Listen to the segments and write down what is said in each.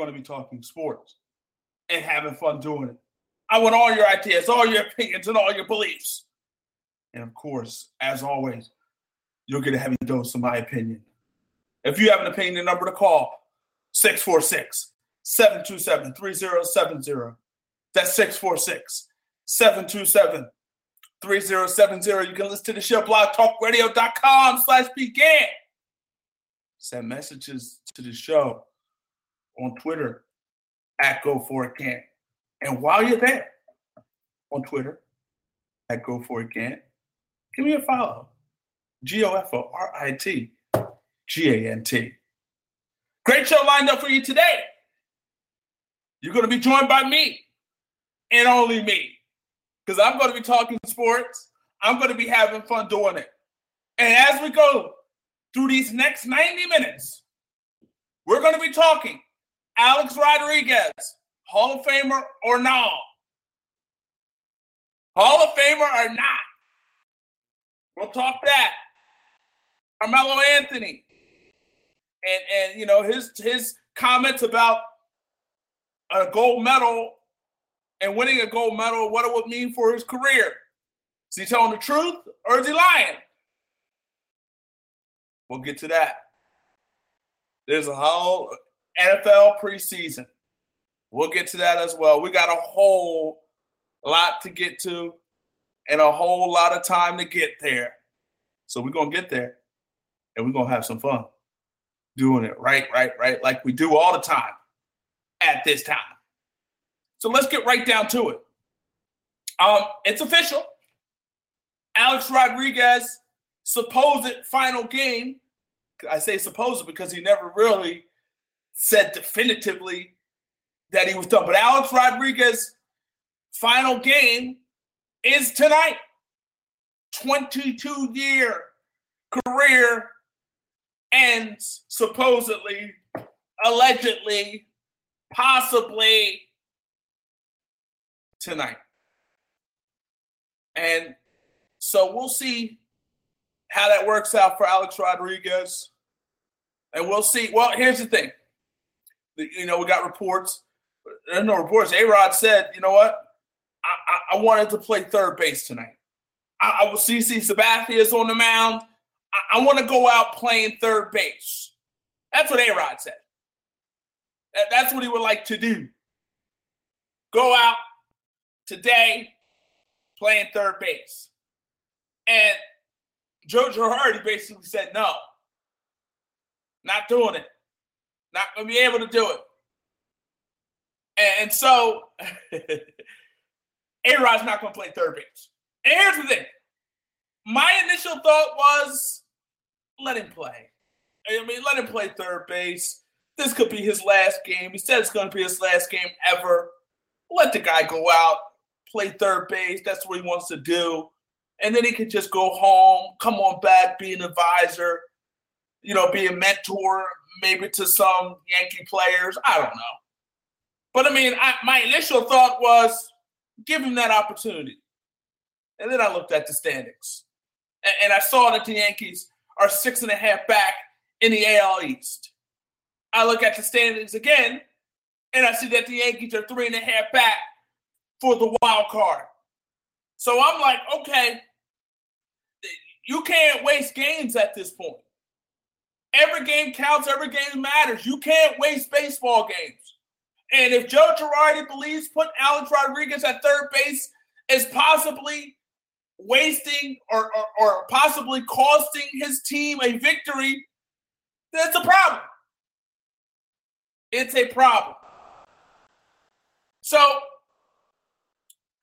Going to be talking sports and having fun doing it. I want all your ideas, all your opinions, and all your beliefs. And of course, as always, you'll get a heavy dose of my opinion. If you have an opinion, the number to call 646 727 3070. That's 646 727 3070. You can listen to the show blogtalkradio.com slash began. Send messages to the show on Twitter at Go For It. And while you're there on Twitter at Go For It give me a follow. G O F O R I T G A N T. Great show lined up for you today. You're going to be joined by me and only me because I'm going to be talking sports. I'm going to be having fun doing it. And as we go through these next 90 minutes, we're going to be talking Alex Rodriguez, Hall of Famer or not? Hall of Famer or not? We'll talk that. Carmelo Anthony. And and you know his his comments about a gold medal and winning a gold medal, what it would mean for his career. Is he telling the truth or is he lying? We'll get to that. There's a whole NFL preseason. We'll get to that as well. We got a whole lot to get to and a whole lot of time to get there. So we're going to get there and we're going to have some fun doing it right, right, right, like we do all the time at this time. So let's get right down to it. Um, it's official. Alex Rodriguez supposed final game. I say supposed because he never really said definitively that he was done. But Alex Rodriguez final game is tonight. 22 year career ends supposedly, allegedly, possibly tonight. And so we'll see how that works out for Alex Rodriguez. And we'll see. Well, here's the thing. You know, we got reports. There's no reports. A Rod said, you know what? I, I, I, wanted to play third base tonight. I, I was CC Sabathia's on the mound. I, I want to go out playing third base. That's what A Rod said. That, that's what he would like to do. Go out, today playing third base. And Joe Girardi basically said, no, not doing it. Not going to be able to do it. And so A-Rod's not going to play third base. And here's the thing. My initial thought was let him play. I mean, let him play third base. This could be his last game. He said it's going to be his last game ever. Let the guy go out, play third base. That's what he wants to do. And then he can just go home, come on back, be an advisor, you know, be a mentor maybe to some Yankee players. I don't know. But I mean, I, my initial thought was give him that opportunity. And then I looked at the standings. And, and I saw that the Yankees are six and a half back in the AL East. I look at the standings again, and I see that the Yankees are three and a half back for the wild card. So I'm like, okay, you can't waste games at this point. Every game counts, every game matters. You can't waste baseball games. And if Joe Girardi believes putting Alex Rodriguez at third base is possibly wasting or, or, or possibly costing his team a victory, that's a problem. It's a problem. So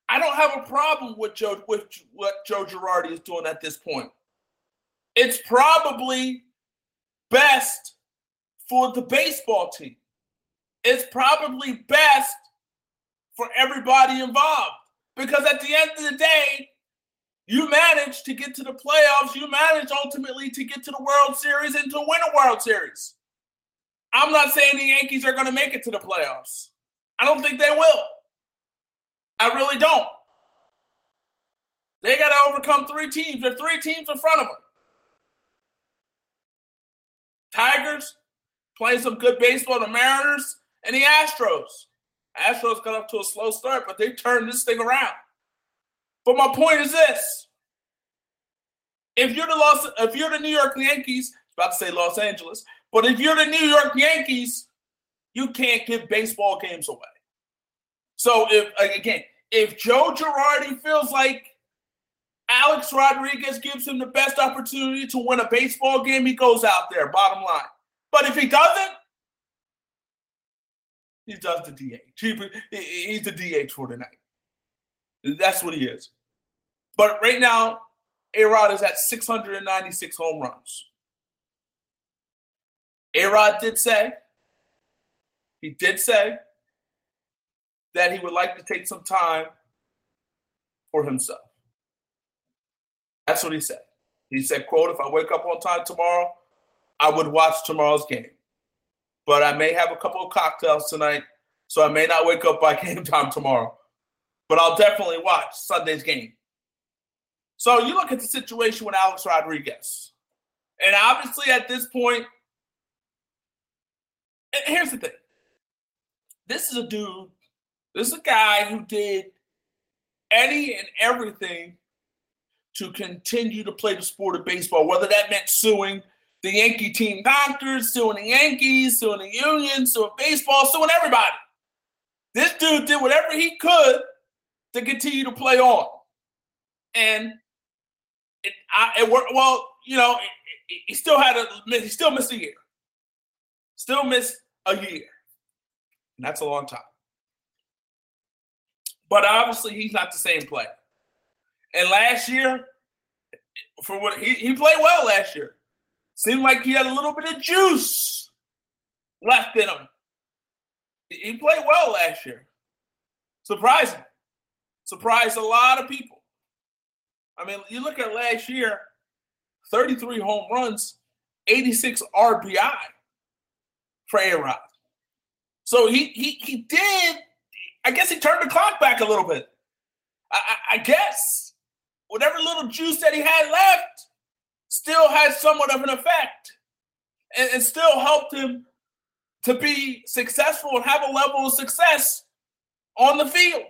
I don't have a problem with Joe with what Joe Girardi is doing at this point. It's probably best for the baseball team. It's probably best for everybody involved because at the end of the day, you managed to get to the playoffs. You managed ultimately to get to the World Series and to win a World Series. I'm not saying the Yankees are going to make it to the playoffs. I don't think they will. I really don't. They got to overcome three teams. There are three teams in front of them. Tigers playing some good baseball. The Mariners and the Astros. Astros got up to a slow start, but they turned this thing around. But my point is this: if you're the Los, if you're the New York Yankees, about to say Los Angeles, but if you're the New York Yankees, you can't give baseball games away. So if again, if Joe Girardi feels like Alex Rodriguez gives him the best opportunity to win a baseball game, he goes out there, bottom line. But if he doesn't, he does the DH. he's the DH for tonight. That's what he is. But right now, A Rod is at 696 home runs. A Rod did say, he did say that he would like to take some time for himself. That's what he said. He said, quote, if I wake up on time tomorrow, I would watch tomorrow's game. But I may have a couple of cocktails tonight, so I may not wake up by game time tomorrow. But I'll definitely watch Sunday's game. So you look at the situation with Alex Rodriguez. And obviously, at this point, here's the thing this is a dude, this is a guy who did any and everything to continue to play the sport of baseball, whether that meant suing the Yankee team doctors, suing the Yankees, suing the union, suing baseball, suing everybody. This dude did whatever he could to continue to play on. And it, I, it worked. Well, you know, he still had a he still missed a year. Still missed a year. And that's a long time. But obviously, he's not the same player. And last year, for what he, he played well last year. Seemed like he had a little bit of juice left in him. He played well last year. Surprising. Surprised a lot of people. I mean, you look at last year 33 home runs, 86 RBI for A Rod. So he, he he did, I guess he turned the clock back a little bit. I, I, I guess whatever little juice that he had left still had somewhat of an effect and, and still helped him to be successful and have a level of success on the field.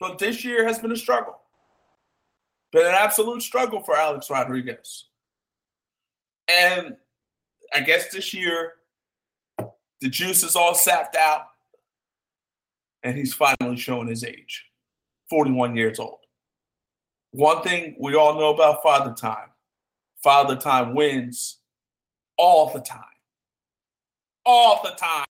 But this year has been a struggle. Been an absolute struggle for Alex Rodriguez. And I guess this year, the juice is all sapped out, and he's finally showing his age 41 years old. One thing we all know about Father Time Father Time wins all the time. All the time.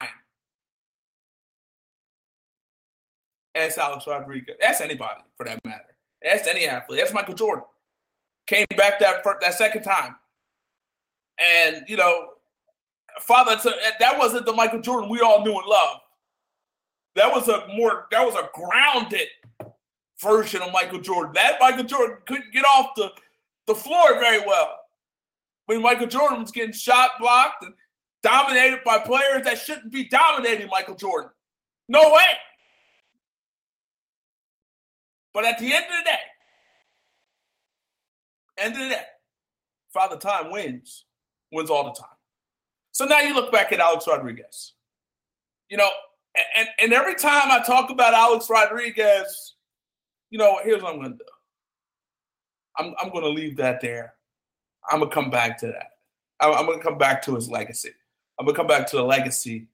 That's Alex Rodriguez. That's anybody for that matter. That's any athlete. That's Michael Jordan. Came back that first, that second time. And, you know, Father, that wasn't the Michael Jordan we all knew and loved. That was a more, that was a grounded version of Michael Jordan. That Michael Jordan couldn't get off the, the floor very well. When Michael Jordan was getting shot, blocked, and dominated by players that shouldn't be dominating Michael Jordan. No way. But at the end of the day, end of the day, Father Time wins, wins all the time. So now you look back at Alex Rodriguez. You know, and, and every time I talk about Alex Rodriguez, you know, here's what I'm to do. I'm, I'm to leave that there. I'm to come back to that. I'm, I'm to come back to his legacy. I'm to come back to the legacy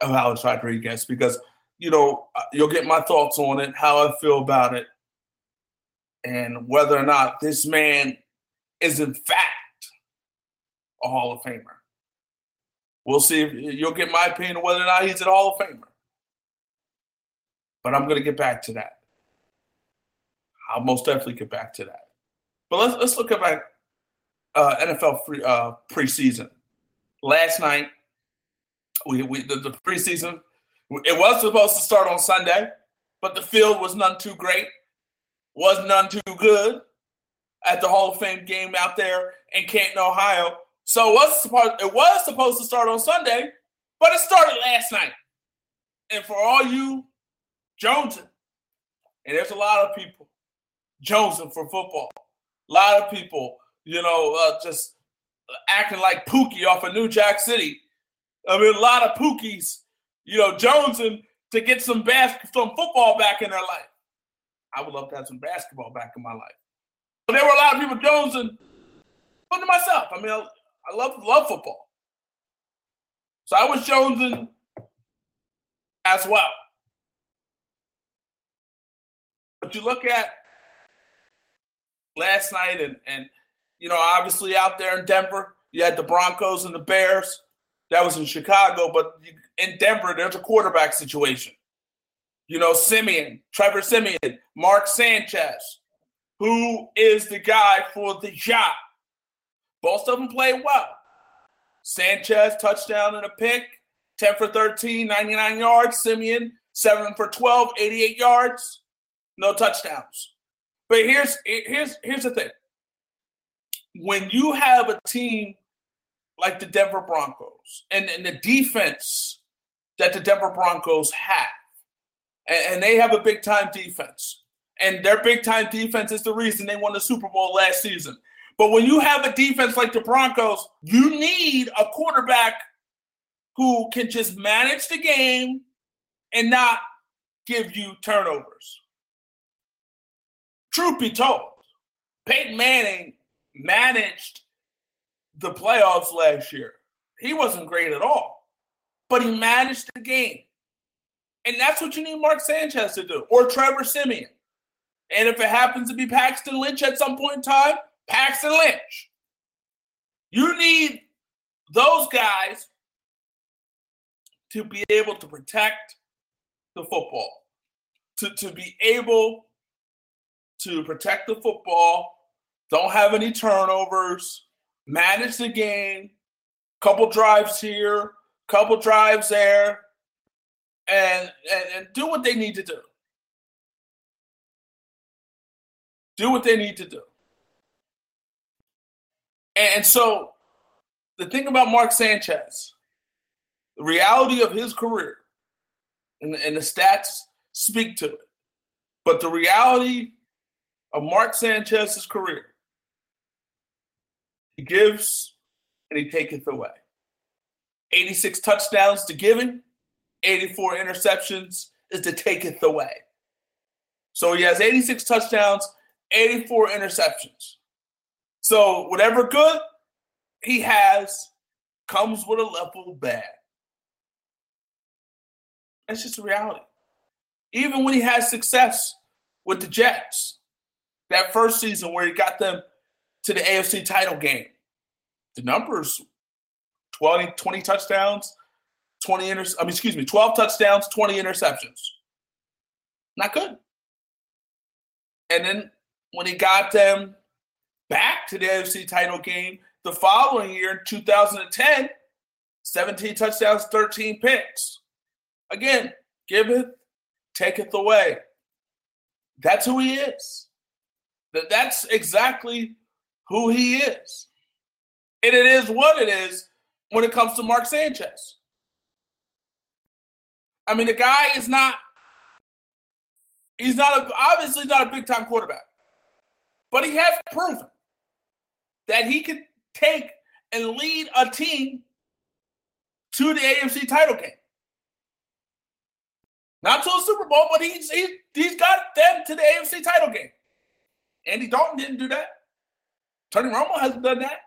of Alex Rodriguez because you know, uh, you'll get my thoughts on it, how I feel about it, and whether or not this man is in fact a Hall of Famer. We'll see if you'll get my opinion on whether or not he's a Hall of Famer. But I'm going to get back to that. I'll most definitely get back to that. But let's let's look at uh, NFL free, uh, preseason. Last night, we, we the, the preseason it was supposed to start on Sunday, but the field was none too great, was none too good at the Hall of Fame game out there in Canton, Ohio. So it was supposed it was supposed to start on Sunday, but it started last night. And for all you Jonesing, and there's a lot of people Jonesing for football. A lot of people, you know, uh, just acting like Pookie off of New Jack City. I mean, a lot of Pookies, you know, jonesing to get some basketball, some football back in their life. I would love to have some basketball back in my life. But there were a lot of people jonesing, but myself. I mean, I, I love love football, so I was jonesing as well. But you look at last night, and and you know, obviously out there in Denver, you had the Broncos and the Bears. That was in Chicago, but in Denver, there's a quarterback situation. You know, Siemian, Trevor Siemian, Mark Sanchez, who is the guy for the job. Both of them played well. Sanchez, touchdown and a pick, 10 for 13, 99 yards. Siemian, 7 for 12, 88 yards, no touchdowns. But here's here's here's the thing. When you have a team like the Denver Broncos and, and the defense that the Denver Broncos have, and, and they have a big time defense, and their big time defense is the reason they won the Super Bowl last season. But when you have a defense like the Broncos, you need a quarterback who can just manage the game and not give you turnovers truth be told, Peyton Manning managed the playoffs last year. He wasn't great at all, but he managed the game. And that's what you need Mark Sanchez to do, or Trevor Siemian. And if it happens to be Paxton Lynch at some point in time, Paxton Lynch. You need those guys to be able to protect the football, to, to be able to protect the football, don't have any turnovers, manage the game, couple drives here, couple drives there, and, and, and do what they need to do. Do what they need to do. And so the thing about Mark Sanchez, the reality of his career, and, and the stats speak to it. But the reality of Mark Sanchez's career. He gives and he taketh away. 86 touchdowns to giving, 84 interceptions is to taketh away. So he has 86 touchdowns, 84 interceptions. So whatever good he has comes with a level bad. That's just reality. Even when he has success with the Jets, that first season where he got them to the AFC title game. The numbers 20, 20 touchdowns, 20 inter- I mean, excuse me, 12 touchdowns, 20 interceptions. Not good. And then when he got them back to the AFC title game the following year in 2010, 17 touchdowns, 13 picks. Again, giveth, taketh away. That's who he is. That that's exactly who he is. And it is what it is when it comes to Mark Sanchez. I mean, the guy is not, he's not a, obviously not a big time quarterback, but he has proven that he can take and lead a team to the AFC title game. Not to a Super Bowl, but he's, he's, he's got them to the AFC title game. Andy Dalton didn't do that. Tony Romo hasn't done that.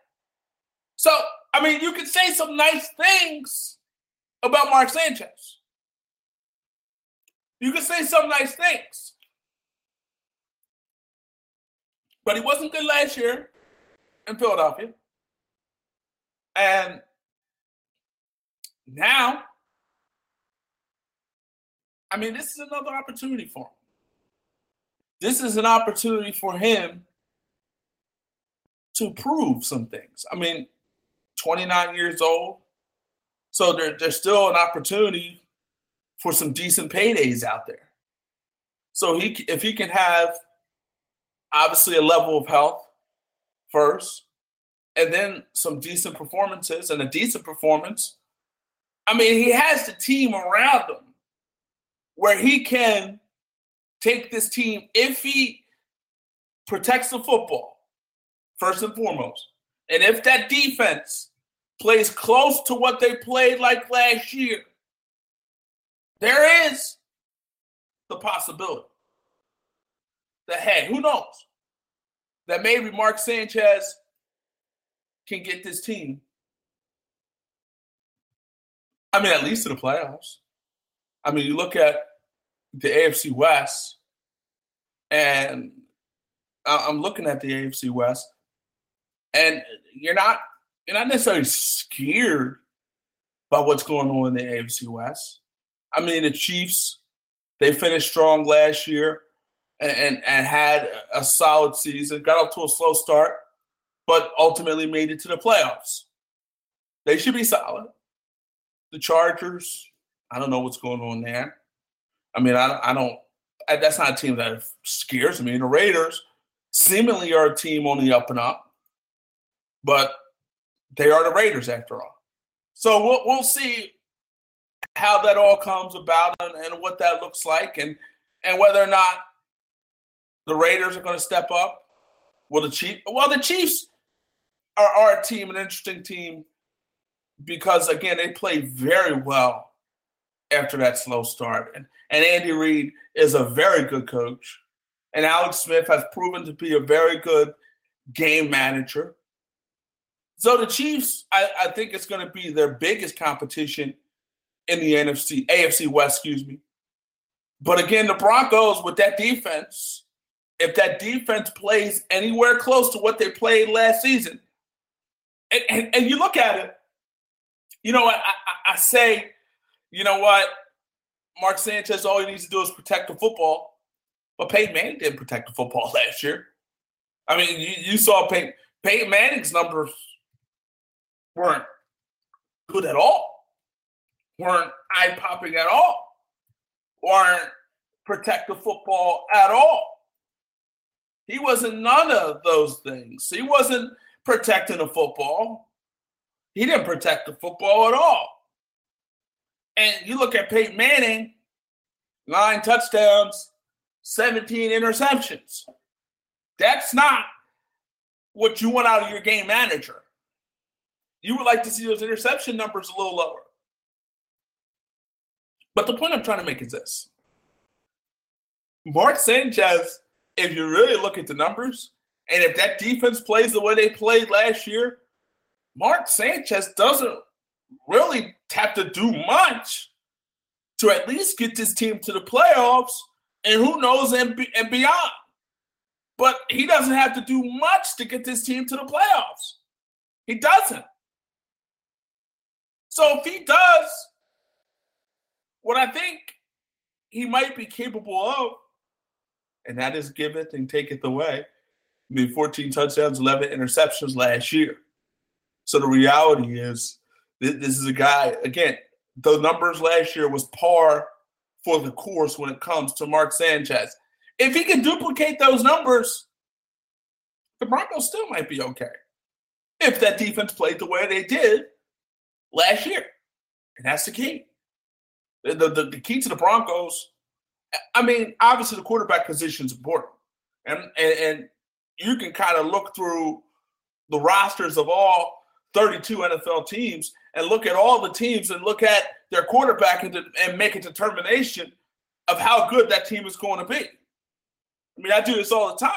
So, I mean, you can say some nice things about Mark Sanchez. You can say some nice things. But he wasn't good last year in Philadelphia. And now, I mean, this is another opportunity for him. This is an opportunity for him to prove some things. I mean, 29 years old. So there, there's still an opportunity for some decent paydays out there. So he, if he can have obviously a level of health first, and then some decent performances and a decent performance. I mean, he has the team around him where he can take this team if he protects the football, first and foremost. And if that defense plays close to what they played like last year, there is the possibility that, hey, who knows? That maybe Mark Sanchez can get this team. I mean, at least to the playoffs. I mean, you look at the AFC West, and I'm looking at the AFC West, and you're not you're not necessarily scared by what's going on in the AFC West. I mean, the Chiefs they finished strong last year and, and, and had a solid season. Got off to a slow start, but ultimately made it to the playoffs. They should be solid. The Chargers, I don't know what's going on there. I mean, I, I don't. That's not a team that scares me. The Raiders seemingly are a team on the up and up, but they are the Raiders after all. So we'll we'll see how that all comes about and, and what that looks like, and and whether or not the Raiders are going to step up. Will the Chiefs? Well, the Chiefs are, are a team, an interesting team, because again, they played very well after that slow start. And, and Andy Reid is a very good coach. And Alex Smith has proven to be a very good game manager. So the Chiefs, I, I think it's going to be their biggest competition in the NFC, AFC West, excuse me. But again, the Broncos with that defense, if that defense plays anywhere close to what they played last season, and, and, and you look at it, you know what? I, I, I say, you know what? Mark Sanchez, all he needs to do is protect the football. But Peyton Manning didn't protect the football last year. I mean, you, you saw Peyton, Peyton Manning's numbers weren't good at all, weren't eye popping at all, weren't protect the football at all. He wasn't none of those things. He wasn't protecting the football. He didn't protect the football at all. And you look at Peyton Manning, nine touchdowns, 17 interceptions. That's not what you want out of your game manager. You would like to see those interception numbers a little lower. But the point I'm trying to make is this Mark Sanchez, if you really look at the numbers, and if that defense plays the way they played last year, Mark Sanchez doesn't really have to do much to at least get this team to the playoffs and who knows and, and beyond. But he doesn't have to do much to get this team to the playoffs. He doesn't. So if he does what I think he might be capable of, and that is giveth and taketh away, I mean, 14 touchdowns, 11 interceptions last year. So the reality is, this is a guy, again, the numbers last year was par for the course when it comes to Mark Sanchez. If he can duplicate those numbers, the Broncos still might be okay. If that defense played the way they did last year. And that's the key. The, the, the key to the Broncos, I mean, obviously the quarterback position is important. And, and, and you can kind of look through the rosters of all 32 NFL teams and look at all the teams and look at their quarterback and, and make a determination of how good that team is going to be. I mean, I do this all the time.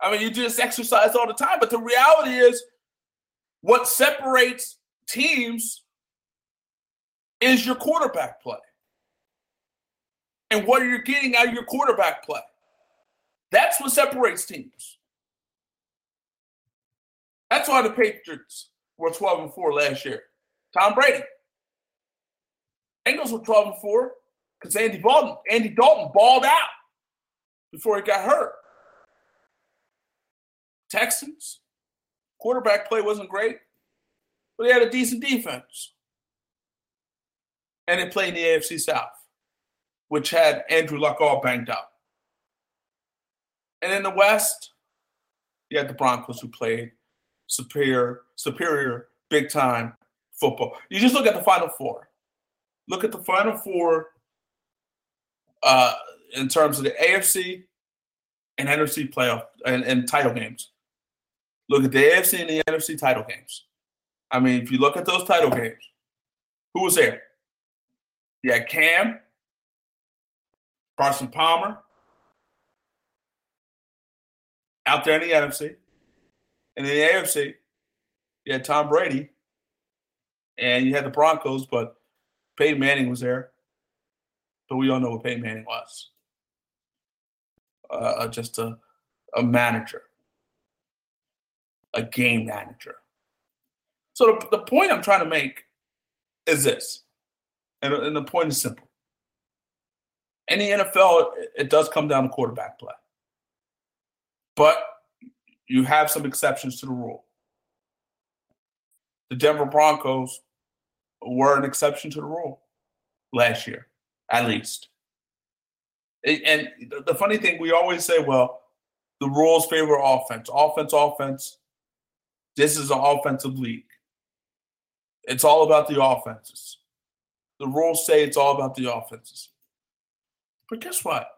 I mean, you do this exercise all the time, but the reality is what separates teams is your quarterback play. And what are you getting out of your quarterback play? That's what separates teams. That's why the Patriots were 12 and 4 last year. Tom Brady. Bengals were 12 and 4 because Andy Dalton, Andy Dalton balled out before he got hurt. Texans, quarterback play wasn't great, but they had a decent defense. And they played in the AFC South, which had Andrew Luck all banged up. And in the West, you had the Broncos who played superior, superior, big time football. You just look at the Final Four. Look at the Final Four uh, in terms of the AFC and NFC playoff and, and title games. Look at the AFC and the NFC title games. I mean, if you look at those title games, who was there? Had Cam, Carson Palmer, out there in the NFC. And in the AFC, you had Tom Brady and you had the Broncos, but Peyton Manning was there. But we all know what Peyton Manning was uh, uh, just a, a manager, a game manager. So the, the point I'm trying to make is this, and, and the point is simple. In the NFL, it, it does come down to quarterback play. But you have some exceptions to the rule. The Denver Broncos were an exception to the rule last year, at least. And the funny thing, we always say, well, the rules favor offense, offense, offense. This is an offensive league. It's all about the offenses. The rules say it's all about the offenses. But guess what?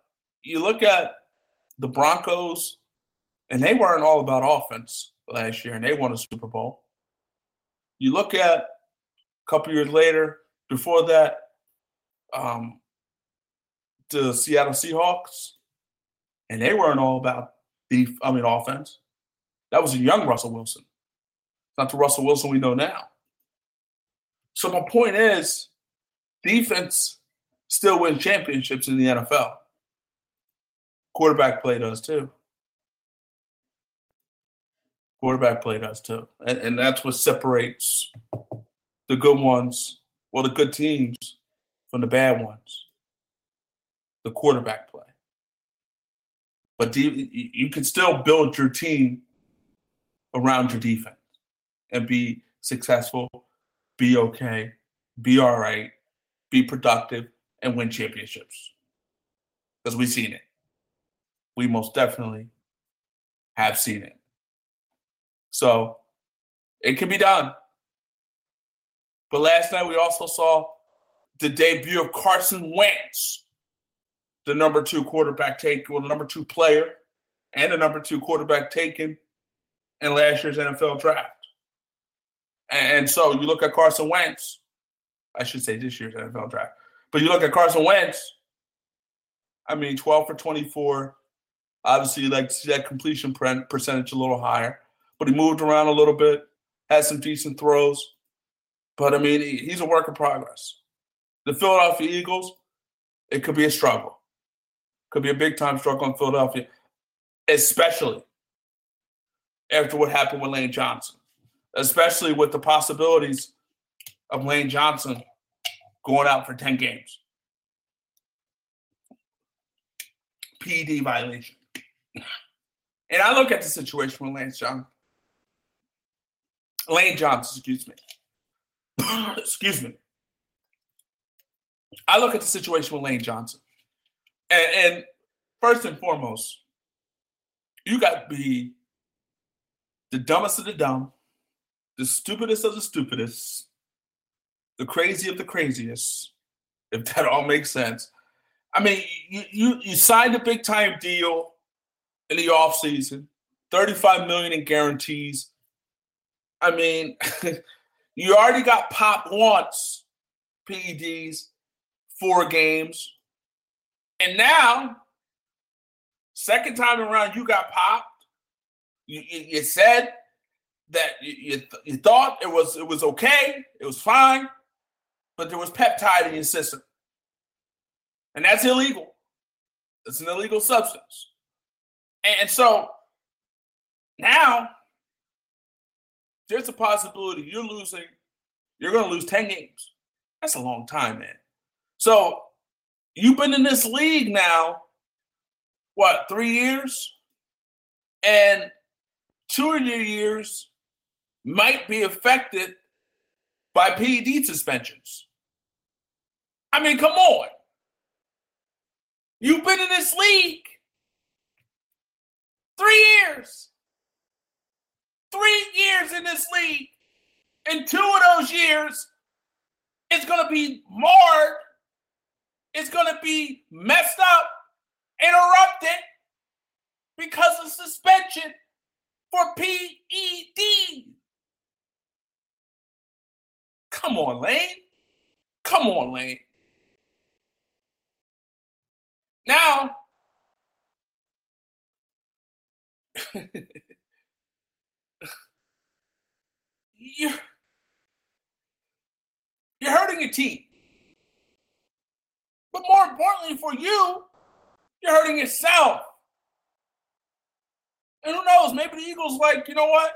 You look at the Broncos and they weren't all about offense last year, and they won a Super Bowl. You look at a couple years later, before that, um, the Seattle Seahawks, and they weren't all about the, I mean, offense. That was a young Russell Wilson, not the Russell Wilson we know now. So my point is, defense still wins championships in the NFL. Quarterback play does too. Quarterback play does too. And, and that's what separates the good ones, well, the good teams from the bad ones. The quarterback play. But you can still build your team around your defense and be successful, be okay, be all right, be productive, and win championships. Because we've seen it. We most definitely have seen it. So it can be done. But last night we also saw the debut of Carson Wentz, the number two quarterback taken, well, the number two player, and the number two quarterback taken in last year's NFL draft. And so you look at Carson Wentz, I should say this year's NFL draft, but you look at Carson Wentz, I mean, 12 for 24. Obviously, you like to see that completion percentage a little higher but he moved around a little bit, had some decent throws. But I mean, he's a work in progress. The Philadelphia Eagles, it could be a struggle. Could be a big time struggle in Philadelphia, especially after what happened with Lane Johnson, especially with the possibilities of Lane Johnson going out for 10 games. PED violation. And I look at the situation with Lance Johnson. Lane Johnson, excuse me. excuse me. I look at the situation with Lane Johnson. And, and first and foremost, you got to be the dumbest of the dumb, the stupidest of the stupidest, the crazy of the craziest, if that all makes sense. I mean, you you, you signed a big time deal in the offseason, 35 million in guarantees. I mean, you already got popped once, PEDs, four games. And now, second time around, you got popped. You, you, you said that you, you, you thought it was it was okay, it was fine, but there was peptide in your system, and that's illegal. It's an illegal substance, and so now there's a possibility you're losing, you're going to lose 10 games. That's a long time, man. So you've been in this league now, what, three years? And two of your years might be affected by PED suspensions. I mean, come on. You've been in this league three years. Three years in this league. And two of those years, it's going to be marred. It's going to be messed up, interrupted because of suspension for PED. Come on, Lane. Come on, Lane. Now, you're, you're hurting your team. But more importantly for you, you're hurting yourself. And who knows? Maybe the Eagles like, you know what?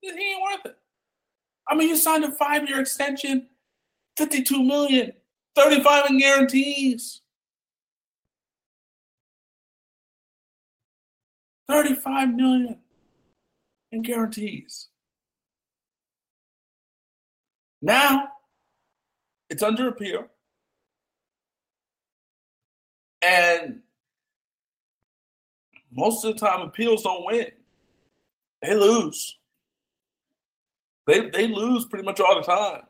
He ain't worth it. I mean, you signed a five-year extension, 52 million, 35 in guarantees. 35 million in guarantees. Now it's under appeal. And most of the time, appeals don't win. They lose. They, they lose pretty much all the time.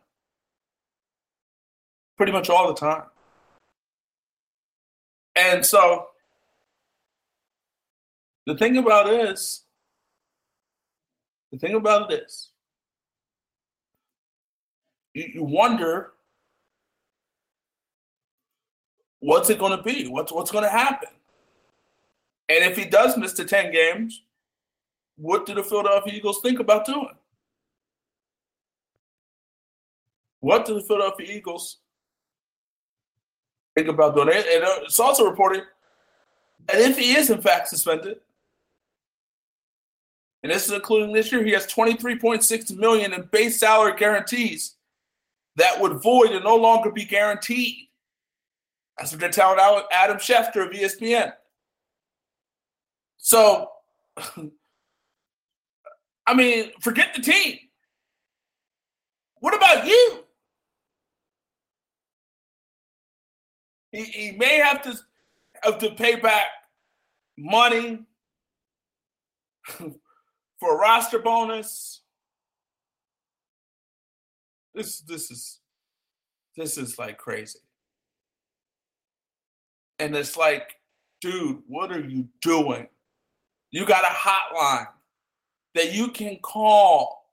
Pretty much all the time. And so the thing about this, the thing about it is, you, wonder what's it going to be? What's what's going to happen? And if he does miss the 10 games, what do the Philadelphia Eagles think about doing? What do the Philadelphia Eagles think about doing? And uh, it's also reported that if he is in fact suspended, and this is including this year, he has 23.6 million in base salary guarantees that would void and no longer be guaranteed. That's what they're telling Adam Schefter of ESPN. So, I mean, forget the team. What about you? He, he may have to have to pay back money for a roster bonus. This this is this is like crazy. And it's like, dude, what are you doing? You got a hotline that you can call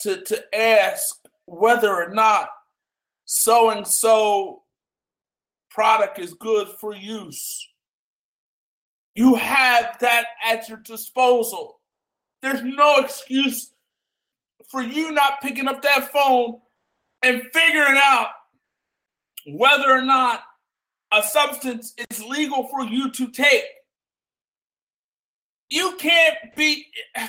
to, to ask whether or not so and so product is good for use. You have that at your disposal. There's no excuse for you not picking up that phone and figuring out whether or not a substance is legal for you to take. You can't be, and,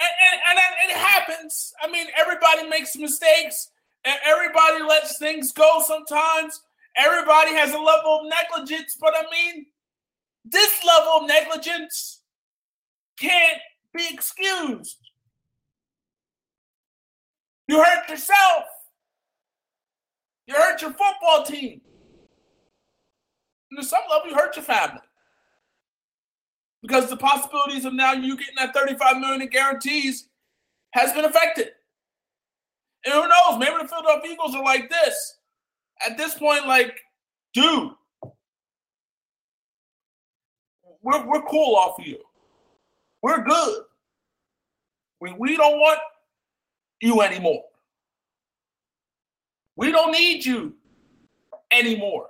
and, and it happens. I mean, everybody makes mistakes, and everybody lets things go sometimes. Everybody has a level of negligence, but I mean, this level of negligence can't be excused. You hurt yourself. You hurt your football team. And to some level, you hurt your family. Because the possibilities of now you getting that 35 million in guarantees has been affected. And who knows? Maybe the Philadelphia Eagles are like this. At this point, like, dude, we're, we're cool off of you. We're good. We, we don't want you anymore. We don't need you anymore.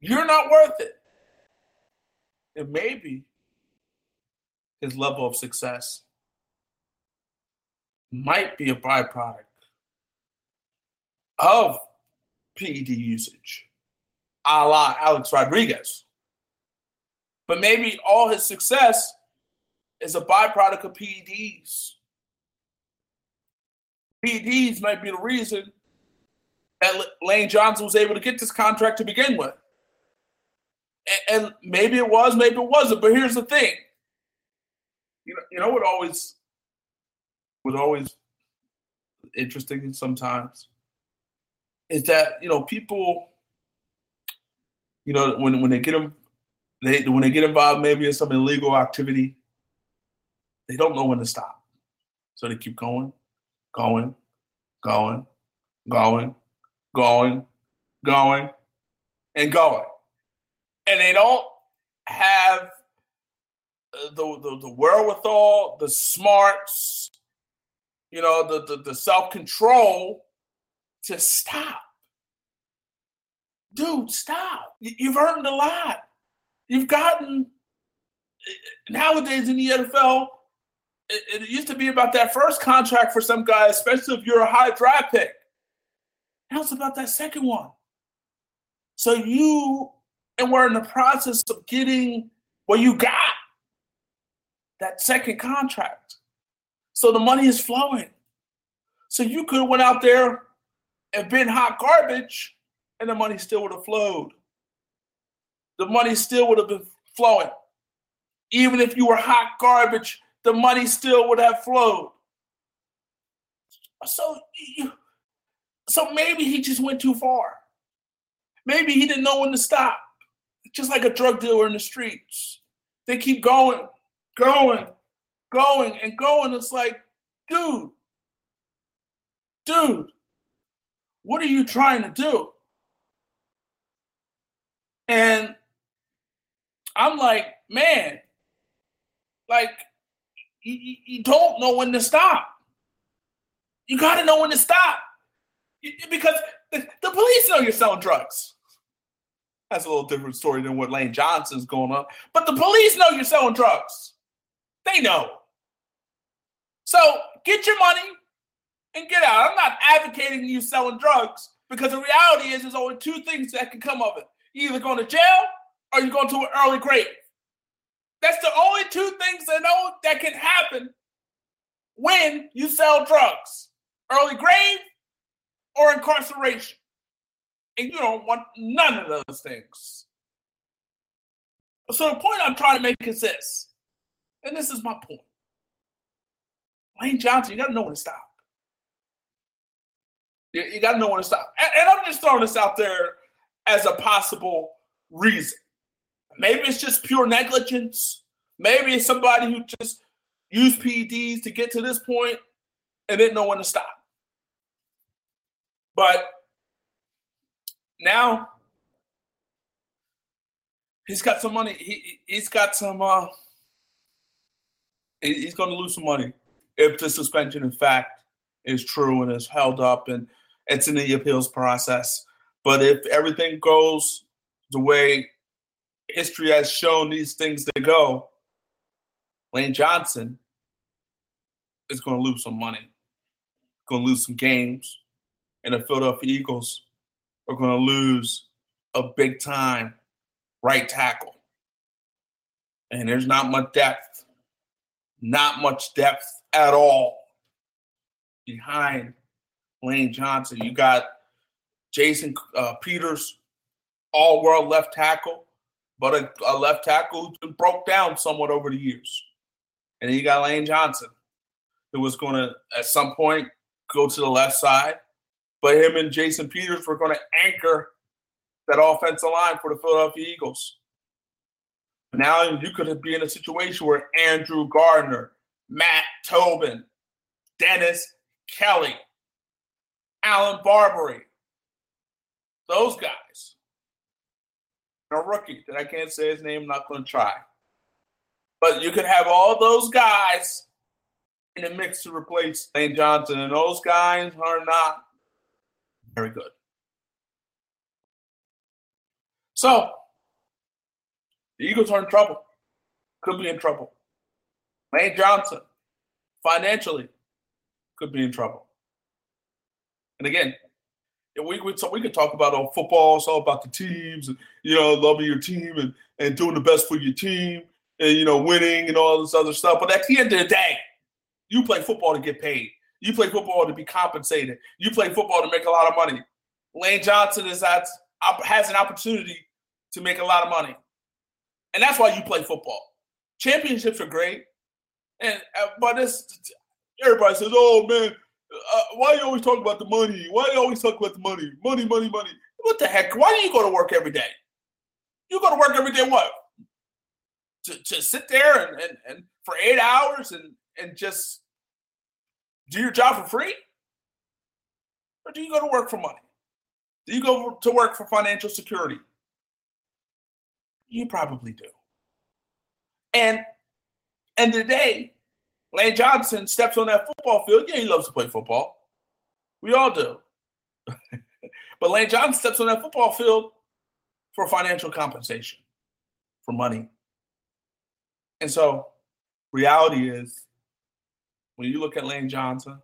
You're not worth it. And maybe his level of success might be a byproduct of PED usage, a la Alex Rodriguez. But maybe all his success is a byproduct of PEDs. PEDs might be the reason that Lane Johnson was able to get this contract to begin with. And, and maybe it was, maybe it wasn't. But here's the thing. You know, you know what always was always interesting sometimes is that you know people you know when when they get them they when they get involved maybe in some illegal activity they don't know when to stop so they keep going going going going going going and going and they don't have the, the, the wherewithal the smarts you know the, the, the self-control to stop. Dude, stop. You've earned a lot. You've gotten nowadays in the NFL, it, it, used to be about that first contract for some guys, especially if you're a high draft pick. Now it's about that second one. So you and we're in the process of getting what you got that second contract. So the money is flowing. So you could have went out there and been hot garbage, and the money still would have flowed. The money still would have been flowing. Even if you were hot garbage, the money still would have flowed. So, so maybe he just went too far. Maybe he didn't know when to stop. Just like a drug dealer in the streets. They keep going, going, going, and going. It's like, dude, dude, what are you trying to do? And I'm like, man, like, you, you don't know when to stop. You got to know when to stop because the, the, police know you're selling drugs. That's a little different story than what Lane Johnson's going on. But the police know you're selling drugs. They know. So get your money, and get out. I'm not advocating you selling drugs because the reality is there's only two things that can come of it. You're either going to jail or you're going to an early grave. That's the only two things that know that can happen when you sell drugs. Early grave or incarceration. And you don't want none of those things. So the point I'm trying to make is this, and this is my point. Lane Johnson, you gotta know when to stop. You, you got to know when to stop. And I'm just throwing this out there as a possible reason. Maybe it's just pure negligence. Maybe it's somebody who just used PEDs to get to this point and didn't know when to stop. But now he's got some money. He he's got some. Uh, he's going to lose some money if the suspension, in fact, is true and is held up and it's in the appeals process. But if everything goes the way history has shown these things to go, Lane Johnson is going to lose some money, going to lose some games, and the Philadelphia Eagles are going to lose a big time right tackle. And there's not much depth, not much depth at all behind Lane Johnson. You got Jason uh, Peters, all world left tackle, but a, a left tackle who broke down somewhat over the years. And then you got Lane Johnson, who was going to, at some point, go to the left side. But him and Jason Peters were going to anchor that offensive line for the Philadelphia Eagles. Now you could be in a situation where Andrew Gardner, Matt Tobin, Dennis Kelly, Allen Barbre. Those guys. A rookie that I can't say his name, I'm not going to try. But you could have all those guys in the mix to replace Lane Johnson, and those guys are not very good. So, the Eagles are in trouble. Could be in trouble. Lane Johnson, financially, could be in trouble. And again, we we, we could talk about on football. It's all about the teams, and you know, loving your team and and doing the best for your team, and you know, winning and all this other stuff. But at the end of the day, you play football to get paid. You play football to be compensated. You play football to make a lot of money. Lane Johnson is at, has an opportunity to make a lot of money. And that's why you play football. Championships are great. And uh, but this everybody says, "Oh man, uh, why you always talk about the money? Why you always talk about the money? Money, money, money." What the heck? Why do you go to work every day? You go to work every day what? To, to sit there and, and, and for eight hours and, and just do your job for free? Or do you go to work for money? Do you go to work for financial security? You probably do. And and today, Lane Johnson steps on that football field. Yeah, he loves to play football. We all do. but Lane Johnson steps on that football field for financial compensation, for money. And so, reality is, when you look at Lane Johnson,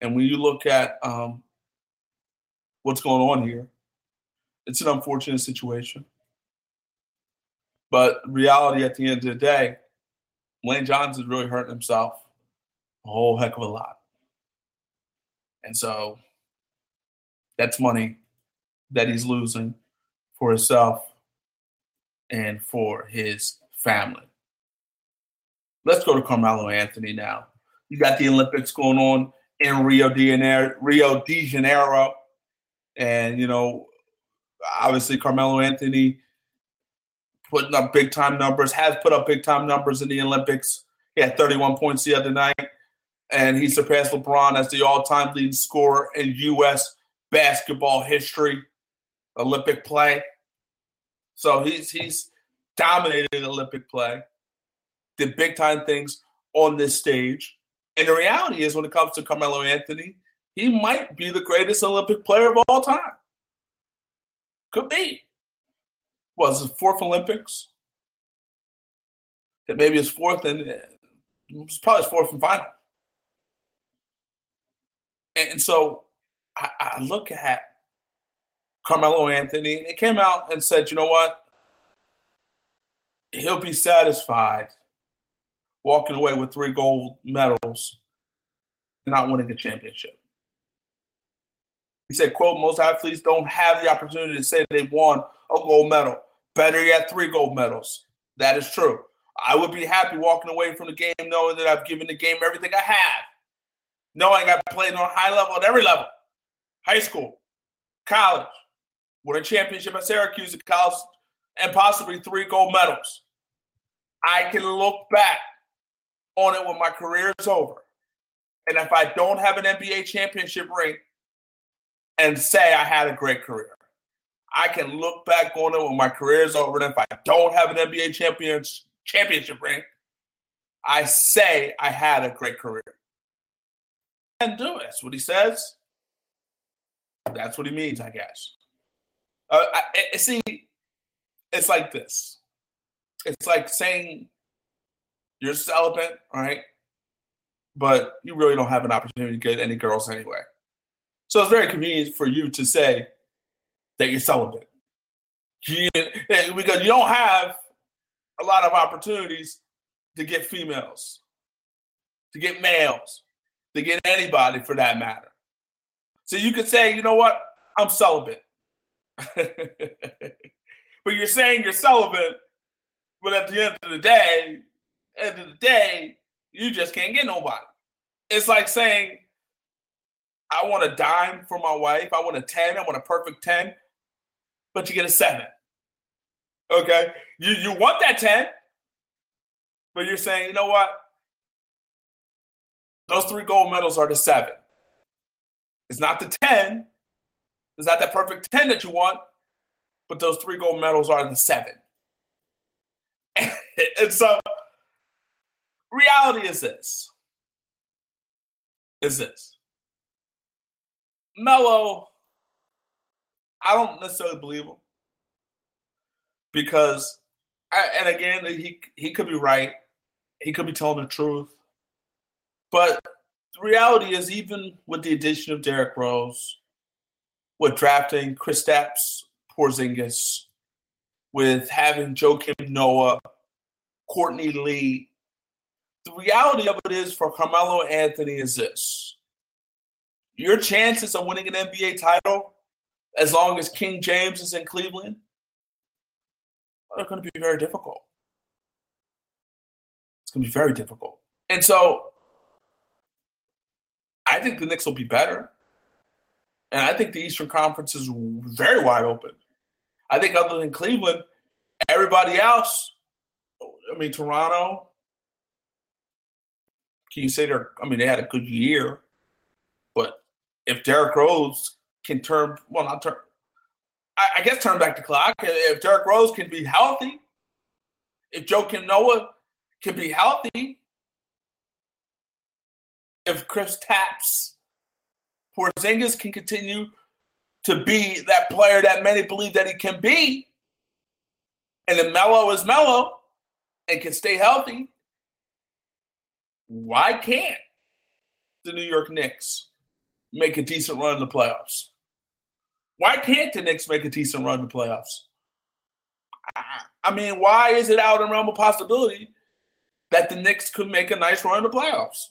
and when you look at um, what's going on here, it's an unfortunate situation. But reality at the end of the day, Lane Johnson's really hurting himself a whole heck of a lot. And so that's money that he's losing for himself and for his family. Let's go to Carmelo Anthony now. You got the Olympics going on in Rio de Janeiro, Rio de Janeiro, and you know, obviously Carmelo Anthony putting up big time numbers, has put up big time numbers in the Olympics. He had 31 points the other night, and he surpassed LeBron as the all time leading scorer in U.S. basketball history, Olympic play. So he's he's dominated Olympic play, did big time things on this stage. And the reality is, when it comes to Carmelo Anthony, he might be the greatest Olympic player of all time. Could be was his fourth Olympics. That maybe his fourth and uh, it's probably his fourth and final. And so I, I look at Carmelo Anthony. And it came out and said, you know what? He'll be satisfied walking away with three gold medals and not winning a championship. He said, quote, most athletes don't have the opportunity to say they won a gold medal. Better yet, three gold medals. That is true. I would be happy walking away from the game knowing that I've given the game everything I have. Knowing I've played on high level at every level. High school, college, won a championship at Syracuse at college, and possibly three gold medals. I can look back on it when my career is over. And if I don't have an NBA championship ring and say I had a great career. I can look back on it when my career is over. And if I don't have an NBA champions championship ring, I say I had a great career. And do it. That's what he says. That's what he means, I guess. Uh, I, I, see, it's like this. It's like saying you're celibate, right? But you really don't have an opportunity to get any girls anyway. So it's very convenient for you to say, that you're celibate. Because you don't have a lot of opportunities to get females, to get males, to get anybody for that matter. So you could say, you know what, I'm celibate. but you're saying you're celibate, but at the end of the day, end of the day, you just can't get nobody. It's like saying, I want a dime for my wife. I want a 10. I want a perfect 10 but you get a seven. Okay. You you want that 10, but you're saying, you know what? Those three gold medals are the seven. It's not the 10. It's not that perfect 10 that you want, but those three gold medals are the seven. and so reality is this. Is this. Melo I don't necessarily believe him. Because, and again, he he could be right. He could be telling the truth, but the reality is, even with the addition of Derrick Rose, with drafting Chris Kristaps Porzingis, with having Joakim Noah, Courtney Lee, the reality of it is for Carmelo Anthony is this: your chances of winning an NBA title as long as King James is in Cleveland, it's going to be very difficult. It's going to be very difficult. And so I think the Knicks will be better. And I think the Eastern Conference is very wide open. I think other than Cleveland, everybody else, I mean, Toronto, can you say they're, I mean, they had a good year, but if Derrick Rose can turn, well, not turn, I, I guess turn back the clock. If Derrick Rose can be healthy, if Joakim Noah can be healthy, if Kristaps Porzingis can continue to be that player that many believe that he can be, and then Melo is Melo and can stay healthy, why can't the New York Knicks make a decent run in the playoffs? Why can't the Knicks make a decent run in the playoffs? I mean, why is it out in realm of possibility that the Knicks could make a nice run in the playoffs?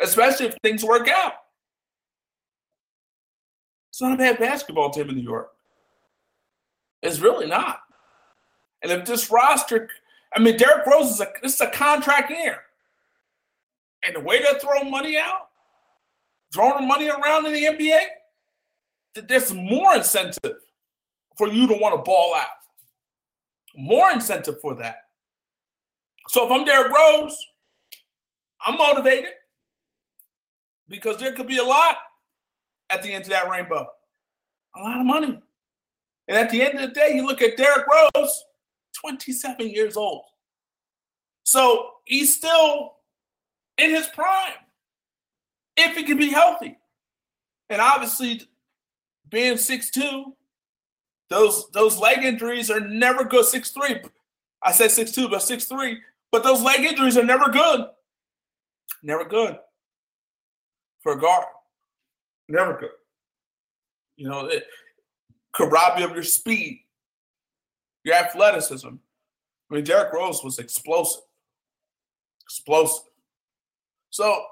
Especially if things work out. It's not a bad basketball team in New York. It's really not. And if this roster, I mean, Derrick Rose is a this is a contract year. And the way they're throwing money out, throwing money around in the NBA, there's more incentive for you to want to ball out. More incentive for that. So if I'm Derrick Rose, I'm motivated because there could be a lot at the end of that rainbow. A lot of money. And at the end of the day, you look at Derrick Rose, 27 years old. So he's still in his prime if he can be healthy. And obviously, being 6'2, those those leg injuries are never good. 6'3. I said 6'2, but 6'3. But those leg injuries are never good. Never good for a guard. Never good. You know, it could rob you of your speed, your athleticism. I mean, Derrick Rose was explosive. Explosive. So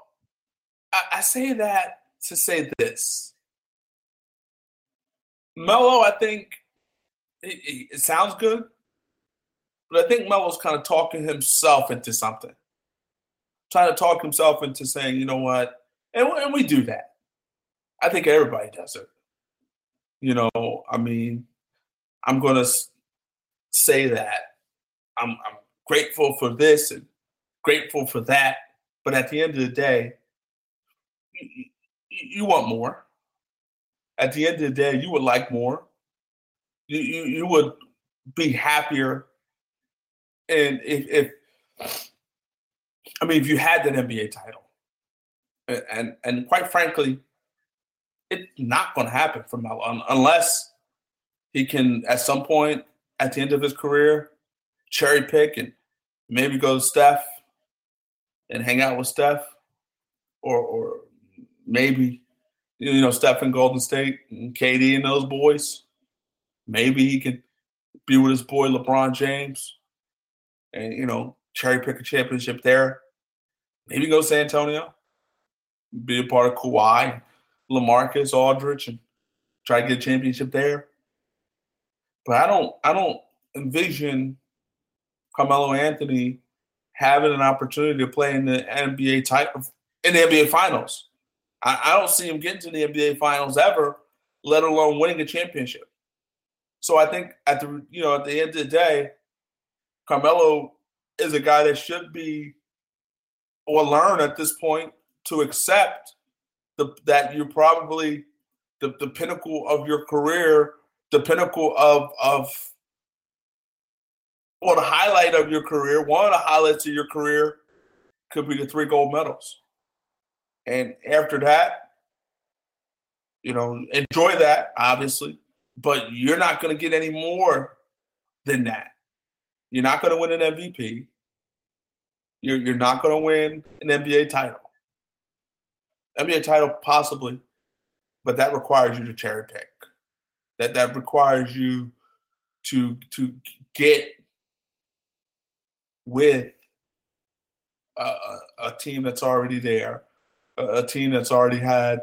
I, I say that to say this. Melo, I think it, it, sounds good, but I think Melo's kind of talking himself into something. Trying to talk himself into saying, you know what? And, and we do that. I think everybody does it. You know, I mean, I'm to say that I'm, I'm grateful for this and grateful for that. But at the end of the day, you, you want more. At the end of the day, you would like more. You, you, you would be happier. And if, if, I mean, if you had that NBA title, and, and, and quite frankly, it's not going to happen for Melo unless he can, at some point at the end of his career, cherry pick and maybe go to Steph and hang out with Steph, or or maybe you know Steph and Golden State and KD and those boys. Maybe he can be with his boy LeBron James, and you know cherry pick a championship there. Maybe go to San Antonio, be a part of Kawhi, LaMarcus Aldridge, and try to get a championship there. But I don't, I don't envision Carmelo Anthony having an opportunity to play in the NBA title in the NBA Finals. I, I don't see him getting to the NBA Finals ever, let alone winning a championship. So I think at the you know at the end of the day, Carmelo is a guy that should be or learn at this point to accept the, that you're probably the, the pinnacle of your career, the pinnacle of of or the highlight of your career, one of the highlights of your career could be the three gold medals. And after that, you know, enjoy that, obviously, but you're not going to get any more than that. You're not going to win an MVP. You're, you're not going to win an NBA title. NBA title possibly, but that requires you to cherry pick. That that requires you to to get with a, a team that's already there, a, team that's already had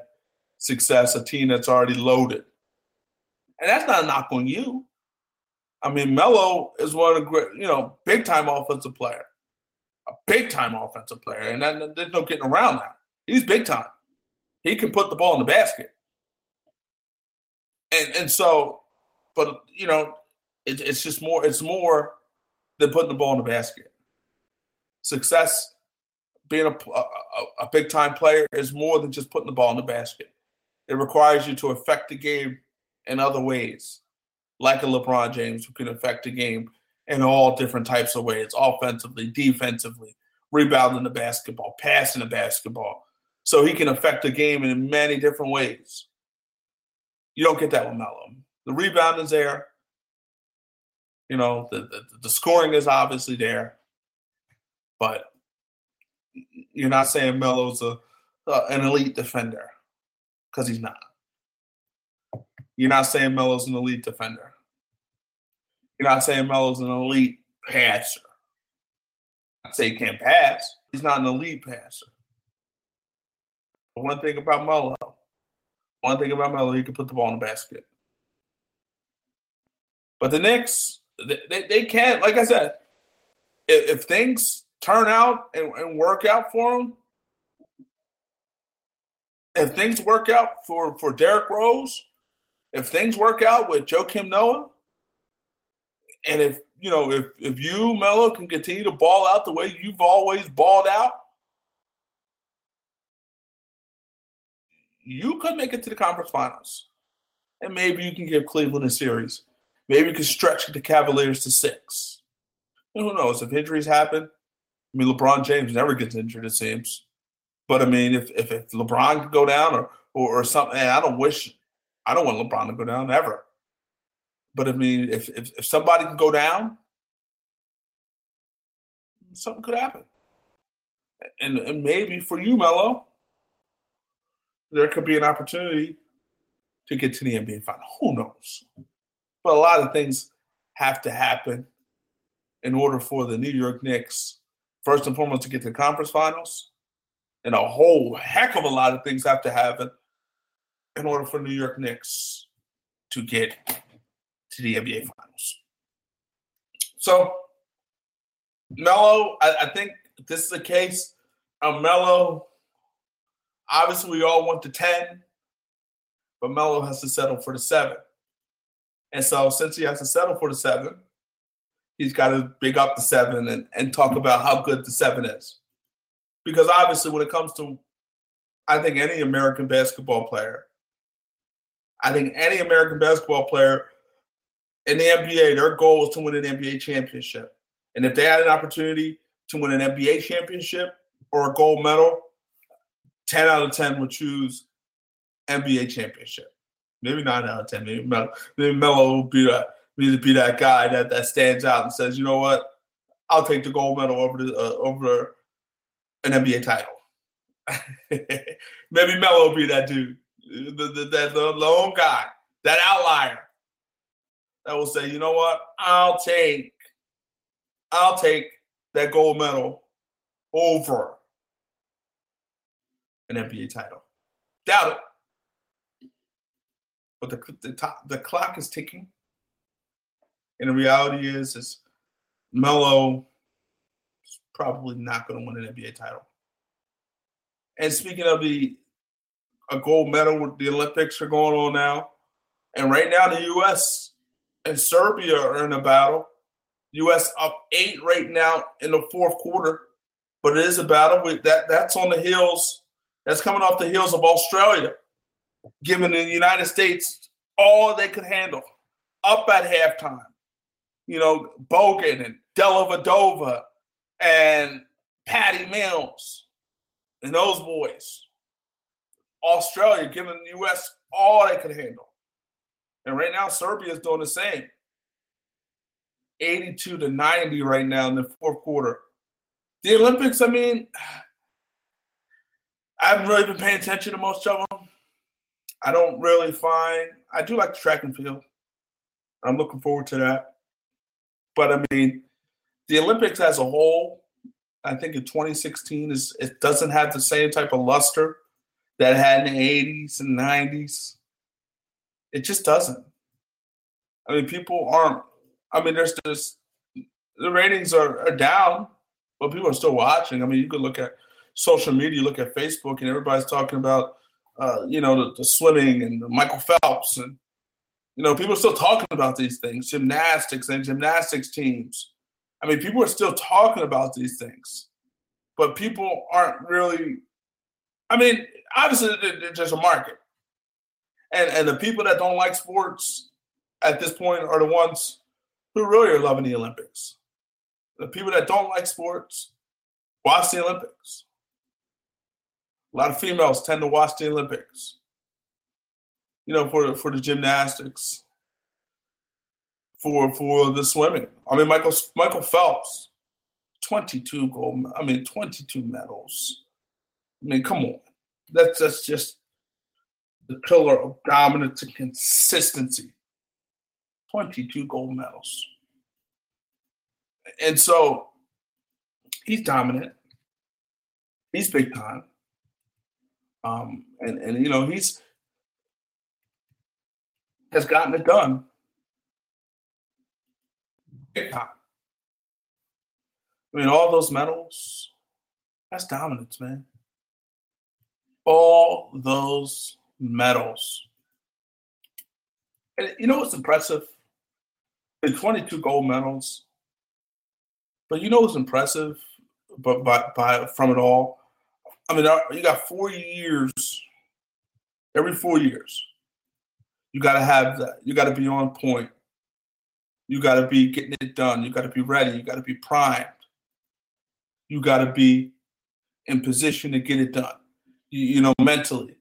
success, a team that's already loaded. And that's not a knock on you. I mean, Melo is one of the great, you know, big time offensive player, a big time offensive player, and that, there's no getting around that. He's big time. He can put the ball in the basket, and and so, but you know, it, it's just more. It's more than putting the ball in the basket. Success, being a, a, a big time player, is more than just putting the ball in the basket. It requires you to affect the game in other ways, like a LeBron James who can affect the game in all different types of ways, offensively, defensively, rebounding the basketball, passing the basketball. So he can affect the game in many different ways. You don't get that with Melo. The rebounding's there. You know, the, the, the scoring is obviously there. But you're not saying Melo's a, an elite defender because he's not. You're not saying Melo's an elite defender. You're not saying Melo's an elite passer. I say he can't pass. He's not an elite passer. But one thing about Melo, one thing about Melo, he can put the ball in the basket. But the Knicks, they, they, they can't, like I said, if, if things turn out and, and work out for them, if things work out for, for Derrick Rose, if things work out with Joakim Noah, and if you know if if you Melo can continue to ball out the way you've always balled out, you could make it to the conference finals, and maybe you can give Cleveland a series. Maybe you can stretch the Cavaliers to six. And who knows if injuries happen? I mean, LeBron James never gets injured, it seems. But I mean, if if, if LeBron could go down or, or or something, I don't wish I don't want LeBron to go down ever. But I mean, if, if, if somebody can go down, something could happen. And, and maybe for you, Melo, there could be an opportunity to get to the NBA final. Who knows? But a lot of things have to happen in order for the New York Knicks, first and foremost, to get to the conference finals. And a whole heck of a lot of things have to happen in order for New York Knicks to get to the NBA Finals. So, Melo, I, I think this is a case of Melo. Obviously, we all want the 10, but Melo has to settle for the seven. And so, since he has to settle for the seven, he's got to big up the seven and, and talk about how good the seven is. Because obviously, when it comes to, I think, any American basketball player, I think any American basketball player in the NBA, their goal is to win an NBA championship. And if they had an opportunity to win an NBA championship or a gold medal, 10 out of 10 would choose NBA championship. Maybe 9 out of 10. Maybe Melo, maybe will be that, be, be that guy that, that stands out and says, you know what? I'll take the gold medal over the, uh, over an NBA title. maybe Melo will be that dude the, the, the, the lone guy, that outlier that will say, you know what, I'll take, I'll take that gold medal over an NBA title. Doubt it. But the, the, the clock is ticking. And the reality is, is Melo is probably not going to win an NBA title. And speaking of the a gold medal with the Olympics are going on now. And right now, the U.S. and Serbia are in a battle. U.S. up eight right now in the fourth quarter, but it is a battle with that. That's on the heels. That's coming off the heels of Australia, giving the United States all they could handle, up at halftime. You know, Bogut and Dellavedova and Patty Mills and those boys Australia giving the U.S. all they could handle. And right now, Serbia is doing the same. 82 to 90 right now in the fourth quarter. The Olympics, I mean, I haven't really been paying attention to most of them. I don't really find, I do like track and field. I'm looking forward to that. But I mean, the Olympics as a whole, I think in 2016 is it doesn't have the same type of luster that had in the 80s and 90s. It just doesn't. I mean, people aren't. I mean, there's just the ratings are, are down, but people are still watching. I mean, you could look at social media, look at Facebook, and everybody's talking about, uh, you know, the, the swimming and Michael Phelps, and you know, people are still talking about these things, gymnastics and gymnastics teams. I mean, people are still talking about these things, but people aren't really. I mean, obviously, there's just a market, and and the people that don't like sports at this point are the ones who really are loving the Olympics. The people that don't like sports watch the Olympics. A lot of females tend to watch the Olympics. You know, for for the gymnastics, for for the swimming. I mean, Michael Michael Phelps, twenty two gold. I mean, twenty two medals. I mean, come on, that's that's just the pillar of dominance and consistency. Twenty two gold medals, and so he's dominant. He's big time. Um, and and you know he's has gotten it done. I mean, all those medals, that's dominance, man. All those medals. And you know what's impressive? The 22 gold medals. But you know what's impressive but by, by from it all? I mean, uh, you got four years, every four years, you got to have that. You got to be on point. You got to be getting it done. You got to be ready. You got to be primed. You got to be in position to get it done. You, you know, mentally,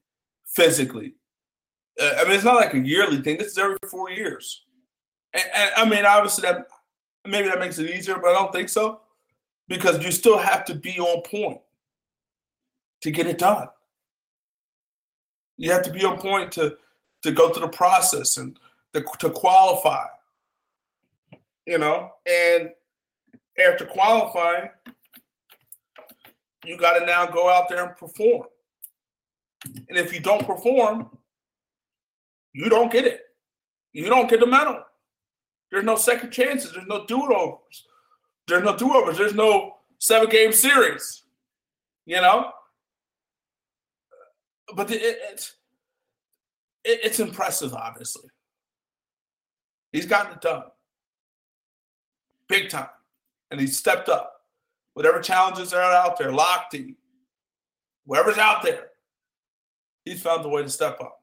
physically. Uh, I mean, it's not like a yearly thing. This is every four years. And, and I mean, obviously, that maybe that makes it easier, but I don't think so because you still have to be on point to get it done. You have to be on point to to go through the process and to, to qualify. You know, and after qualifying, you got to now go out there and perform. And if you don't perform, you don't get it. You don't get the medal. There's no second chances. There's no do-overs. There's no do-overs. There's no seven-game series. You know, but it, it, it's impressive, obviously. He's gotten it done big time. And he's stepped up. Whatever challenges are out there, Lochte, whoever's out there, he's found a way to step up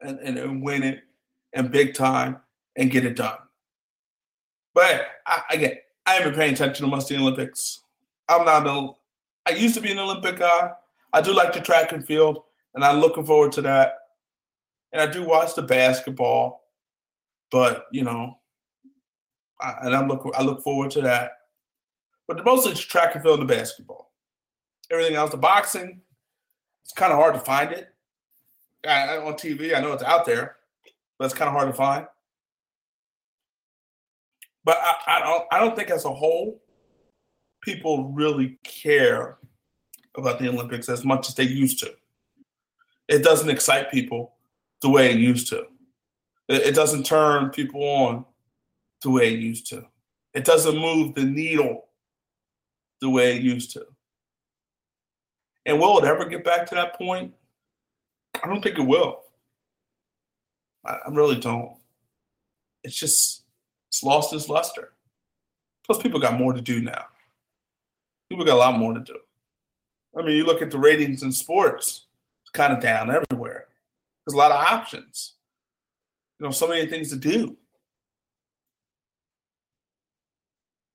and, and, and win it and big time and get it done. But I, again, I haven't been paying attention to much the Olympics. I'm not an, I used to be an Olympic guy. I do like the track and field, and I'm looking forward to that and I do watch the basketball, but you know, I, and I'm look I look forward to that. But the mostly it's track and field and the basketball. Everything else, the boxing, it's kind of hard to find it I, on TV. I know it's out there, but it's kind of hard to find. But I, I don't I don't think as a whole, people really care about the Olympics as much as they used to. It doesn't excite people the way it used to. It, doesn't turn people on the way it used to. It doesn't move the needle the way it used to. And will it ever get back to that point? I don't think it will. I really don't. It's just it's lost its luster. Plus, people got more to do now. People got a lot more to do. I mean, you look at the ratings in sports; it's kind of down everywhere. There's a lot of options. You know, so many things to do.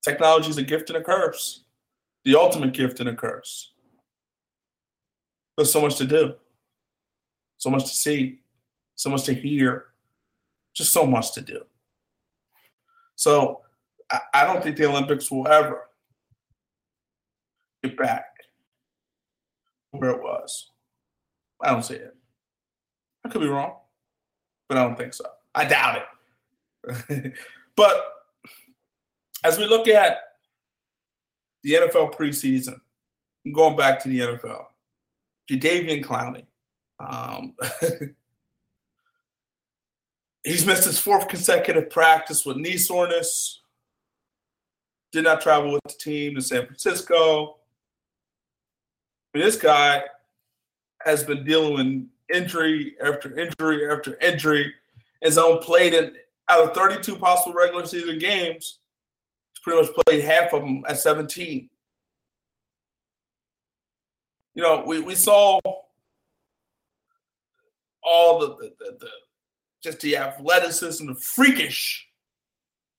Technology is a gift and a curse. The ultimate gift and a curse. There's so much to do, so much to see, so much to hear, just so much to do. So I, I don't think the Olympics will ever get back where it was. I don't see it. I could be wrong, but I don't think so. I doubt it. but as we look at the NFL preseason, going back to the NFL, Jadeveon Clowney. Um, He's missed his fourth consecutive practice with knee soreness. Did not travel with the team to San Francisco. I mean, this guy has been dealing with injury after injury after injury. His own played in out of 32 possible regular season games, he's pretty much played half of them at 17. You know, we, we saw all the, the, the, the just the athleticism, the freakish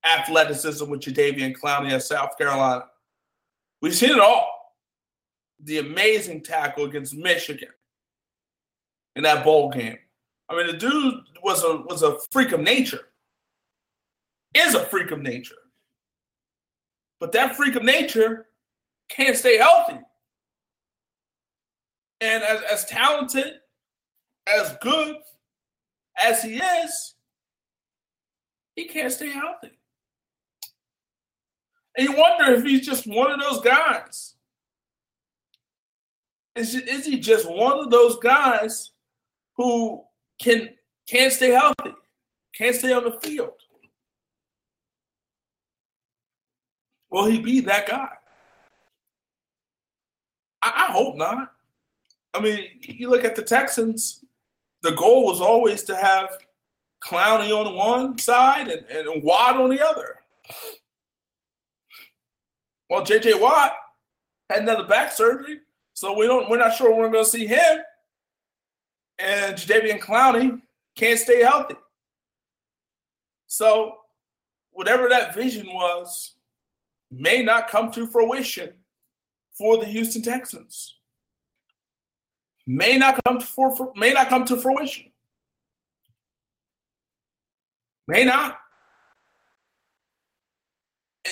athleticism with Jadeveon Clowney at South Carolina. We've seen it all. The amazing tackle against Michigan in that bowl game. I mean, the dude was a was a freak of nature. Is a freak of nature. But that freak of nature can't stay healthy. And as, as talented, as good as he is, he can't stay healthy. And you wonder if he's just one of those guys. Is, is he just one of those guys who can can't stay healthy, can't stay on the field? Will he be that guy? I, I hope not. I mean, you look at the Texans, the goal was always to have Clowney on one side and, and Watt on the other. Well, JJ Watt had another back surgery, so we don't we're not sure when we're gonna see him. And Jadeveon Clowney can't stay healthy. So whatever that vision was may not come to fruition for the Houston Texans may not come to for, may not come to fruition. May not.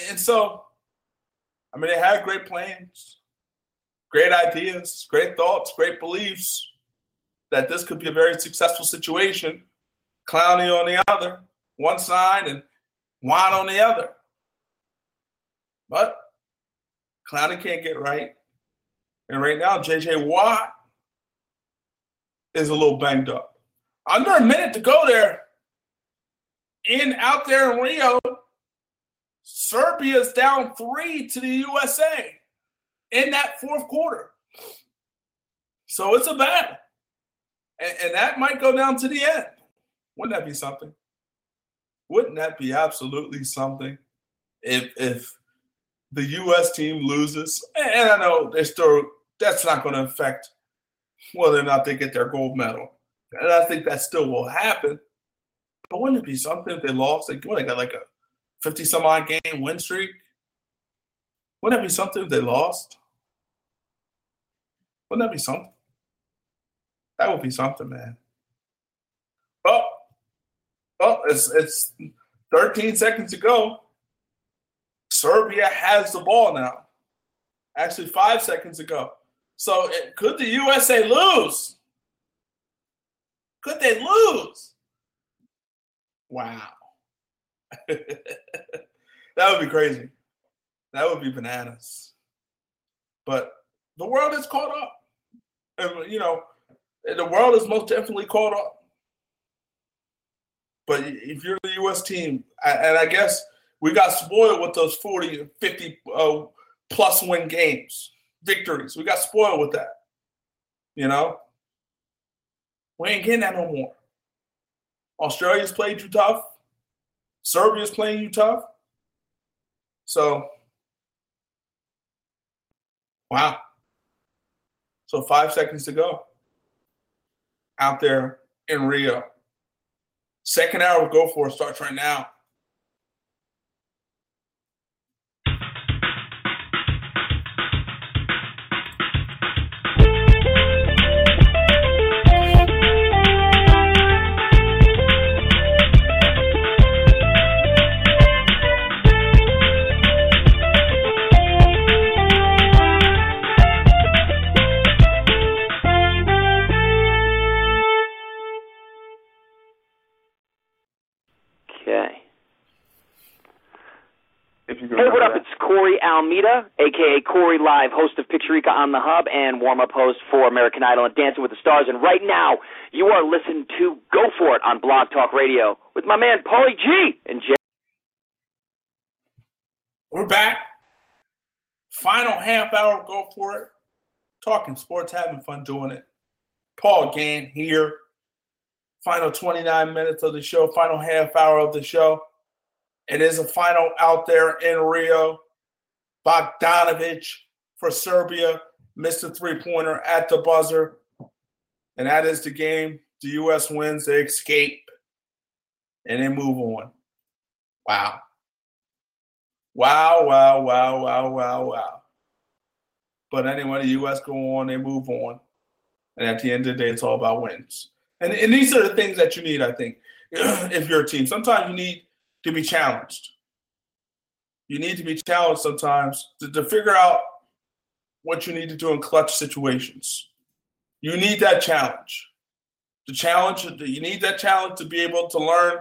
And so, I mean, they had great plans, great ideas, great thoughts, great beliefs that this could be a very successful situation. Clowney on the other, one side, and Watt on the other. But Clowney can't get right. And right now, JJ Watt is a little banged up. Under a minute to go there. In out there in Rio, Serbia's down three to the USA in that fourth quarter. So it's a battle. And, and that might go down to the end. Wouldn't that be something? Wouldn't that be absolutely something if if the US team loses? And I know they still that's not going to affect whether or not they get their gold medal. And I think that still will happen. But wouldn't it be something if they lost? Like, what, they got like a 50 some odd game win streak? Wouldn't that be something if they lost? Wouldn't that be something? That would be something, man. Oh, oh, it's it's 13 seconds to go. Serbia has the ball now. Actually, five seconds ago. go. So eh, could the USA lose? Could they lose? Wow. that would be crazy. That would be bananas. But the world is caught up. And, you know, the world is most definitely caught up. But if you're the U.S. team, and I guess we got spoiled with those 40, 50 uh, plus win games victories. We got spoiled with that. You know? We ain't getting that no more. Australia's played you tough. Serbia's playing you tough. So, wow. So, five seconds to go out there in Rio. Second hour Go For It starts right now. Almeida, aka Corey Live, host of Picturica on the Hub and warm up host for American Idol and Dancing with the Stars. And right now, you are listening to Go For It on Blog Talk Radio with my man Paulie G and Jay. We're back. Final half hour, of go for it. Talking sports, having fun doing it. Paul Gant here. Final 29 minutes of the show, final half hour of the show. It is a final out there in Rio. Bogdanovic for Serbia missed a three pointer at the buzzer. And that is the game. The U.S. wins, they escape, and they move on. Wow. Wow, wow, wow, wow, wow, wow. But anyway, the U.S. go on, they move on. And at the end of the day, it's all about wins. And, and these are the things that you need, I think, if you're a team. Sometimes you need to be challenged. You need to be challenged sometimes to, to figure out what you need to do in clutch situations. You need that challenge. The challenge, you need that challenge to be able to learn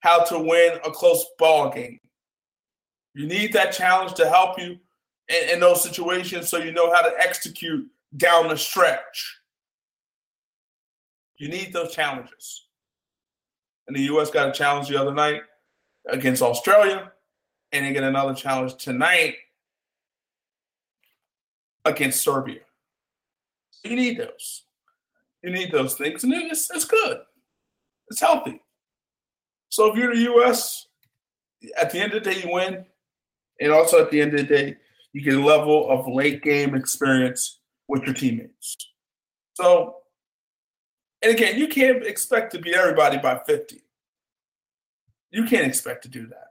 how to win a close ball game. You need that challenge to help you in, in those situations so you know how to execute down the stretch. You need those challenges. And the U.S. got a challenge the other night against Australia, and they get another challenge tonight against Serbia. You need those. You need those things, and it's, it's good. It's healthy. So if you're the U.S., at the end of the day, you win, and also at the end of the day, you get a level of late game experience with your teammates. So, and again, you can't expect to beat everybody by 50. You can't expect to do that.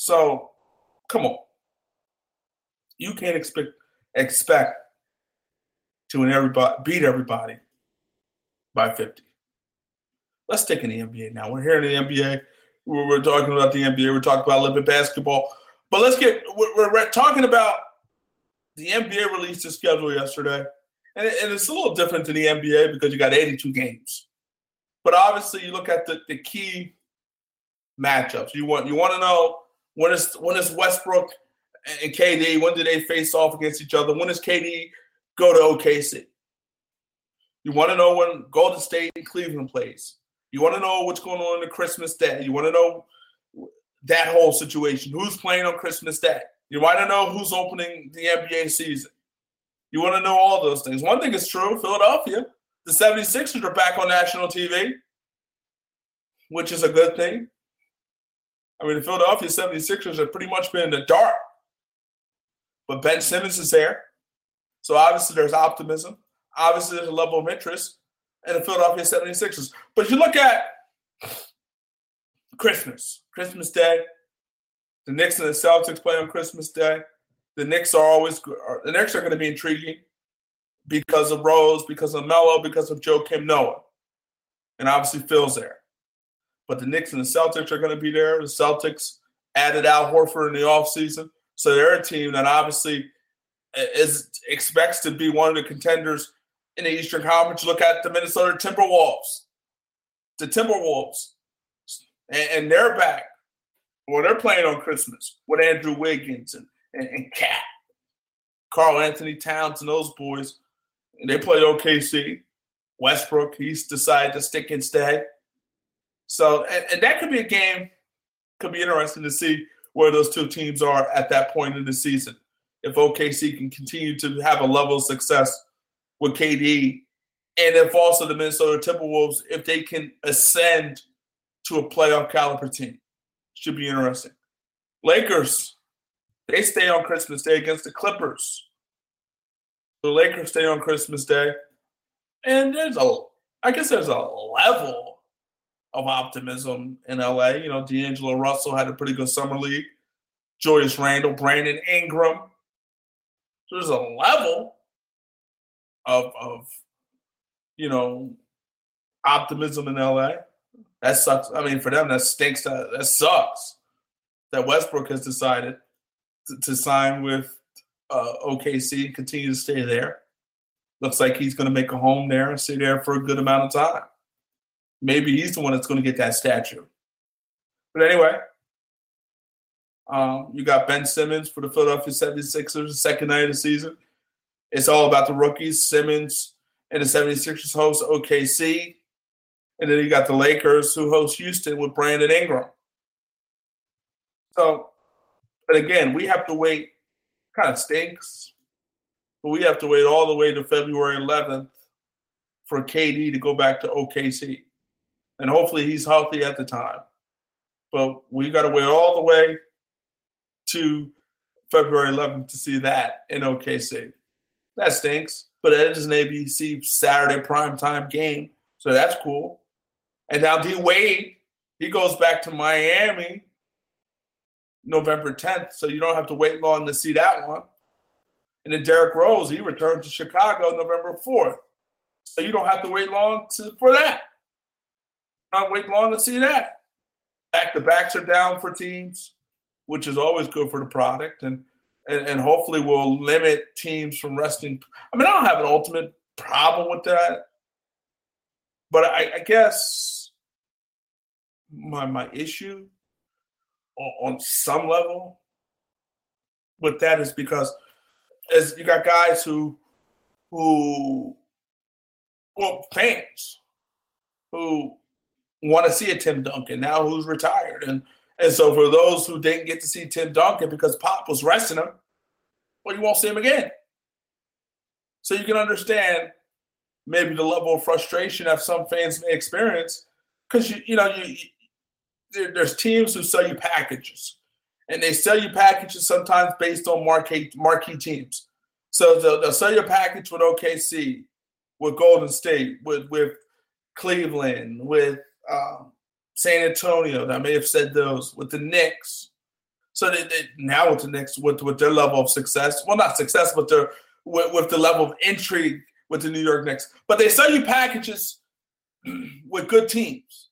So, come on. You can't expect expect to win everybody, beat everybody by 50. Let's take in the NBA now. We're here in the NBA. We're, we're talking about the NBA. We're talking about Olympic basketball. But let's get, we're, we're talking about the NBA released the schedule yesterday. And, it, and, it's a little different than the NBA because you got 82 games. But obviously, you look at the, the key matchups. You want you want to know when is when is Westbrook and KD when do they face off against each other? When does KD go to OKC? You want to know when Golden State and Cleveland plays. You want to know what's going on in the Christmas Day. You want to know that whole situation. Who's playing on Christmas Day? You want to know who's opening the NBA season. You want to know all those things. One thing is true Philadelphia, the 76ers are back on national TV, which is a good thing. I mean, the Philadelphia 76ers have pretty much been in the dark. But Ben Simmons is there. So obviously there's optimism. Obviously there's a level of interest in the Philadelphia 76ers. But if you look at Christmas, Christmas Day, the Knicks and the Celtics play on Christmas Day. The Knicks are always the Knicks are going to be intriguing because of Rose, because of Melo, because of Joakim Noah. And obviously Phil's there. But the Knicks and the Celtics are going to be there. The Celtics added Al Horford in the offseason. So they're a team that obviously uh, is expects to be one of the contenders in the Eastern Conference. Look at the Minnesota Timberwolves. The Timberwolves. And, and they're back. Well, they're playing on Christmas with Andrew Wiggins and, and, and KAT, Karl-Anthony Towns, and those boys. And they play OKC. Westbrook, he's decided to stick and stay. So, and, and that could be a game, could be interesting to see where those two teams are at that point in the season. If OKC can continue to have a level of success with KD, and if also the Minnesota Timberwolves, if they can ascend to a playoff caliber team, should be interesting. Lakers, they stay on Christmas Day against the Clippers. The Lakers stay on Christmas Day, and there's a, I guess there's a level of optimism in LA. You know, D'Angelo Russell had a pretty good summer league. Julius Randle, Brandon Ingram. There's a level of of you know optimism in LA. That sucks. I mean, for them, that stinks. That that sucks. That Westbrook has decided to, to sign with uh, OKC and continue to stay there. Looks like he's going to make a home there and stay there for a good amount of time maybe he's the one that's going to get that statue. But anyway, um, you got Ben Simmons for the Philadelphia 76ers, the second night of the season. It's all about the rookies. Simmons and the 76ers host OKC. And then you got the Lakers who host Houston with Brandon Ingram. So, but again, we have to wait. Kind of stinks, but we have to wait all the way to February 11th for KD to go back to OKC, and hopefully he's healthy at the time. But we got to wait all the way to February 11th to see that in OKC. That stinks, but it is an ABC Saturday primetime game, so that's cool. And now D Wade, he goes back to Miami November 10th, so you don't have to wait long to see that one. And then Derrick Rose, he returned to Chicago November 4th. So you don't have to wait long to, for that. Not wait long to see that. Back to backs are down for teams, which is always good for the product. And, and and hopefully will limit teams from resting. I mean, I don't have an ultimate problem with that. But I, I guess my my issue on, on some level with that is because as you got guys who who well fans who want to see a Tim Duncan now who's retired and and so for those who didn't get to see Tim Duncan because Pop was resting him, well you won't see him again. So you can understand maybe the level of frustration that some fans may experience because you you know you there, there's teams who sell you packages, and they sell you packages sometimes based on marquee marquee teams. So they'll, they'll sell you a package with OKC, with Golden State, with with Cleveland, with um, San Antonio. I may have said those with the Knicks. So they, they, now with the Knicks, with with their level of success, well, not success, but their with, with the level of intrigue with the New York Knicks. But they sell you packages with good teams.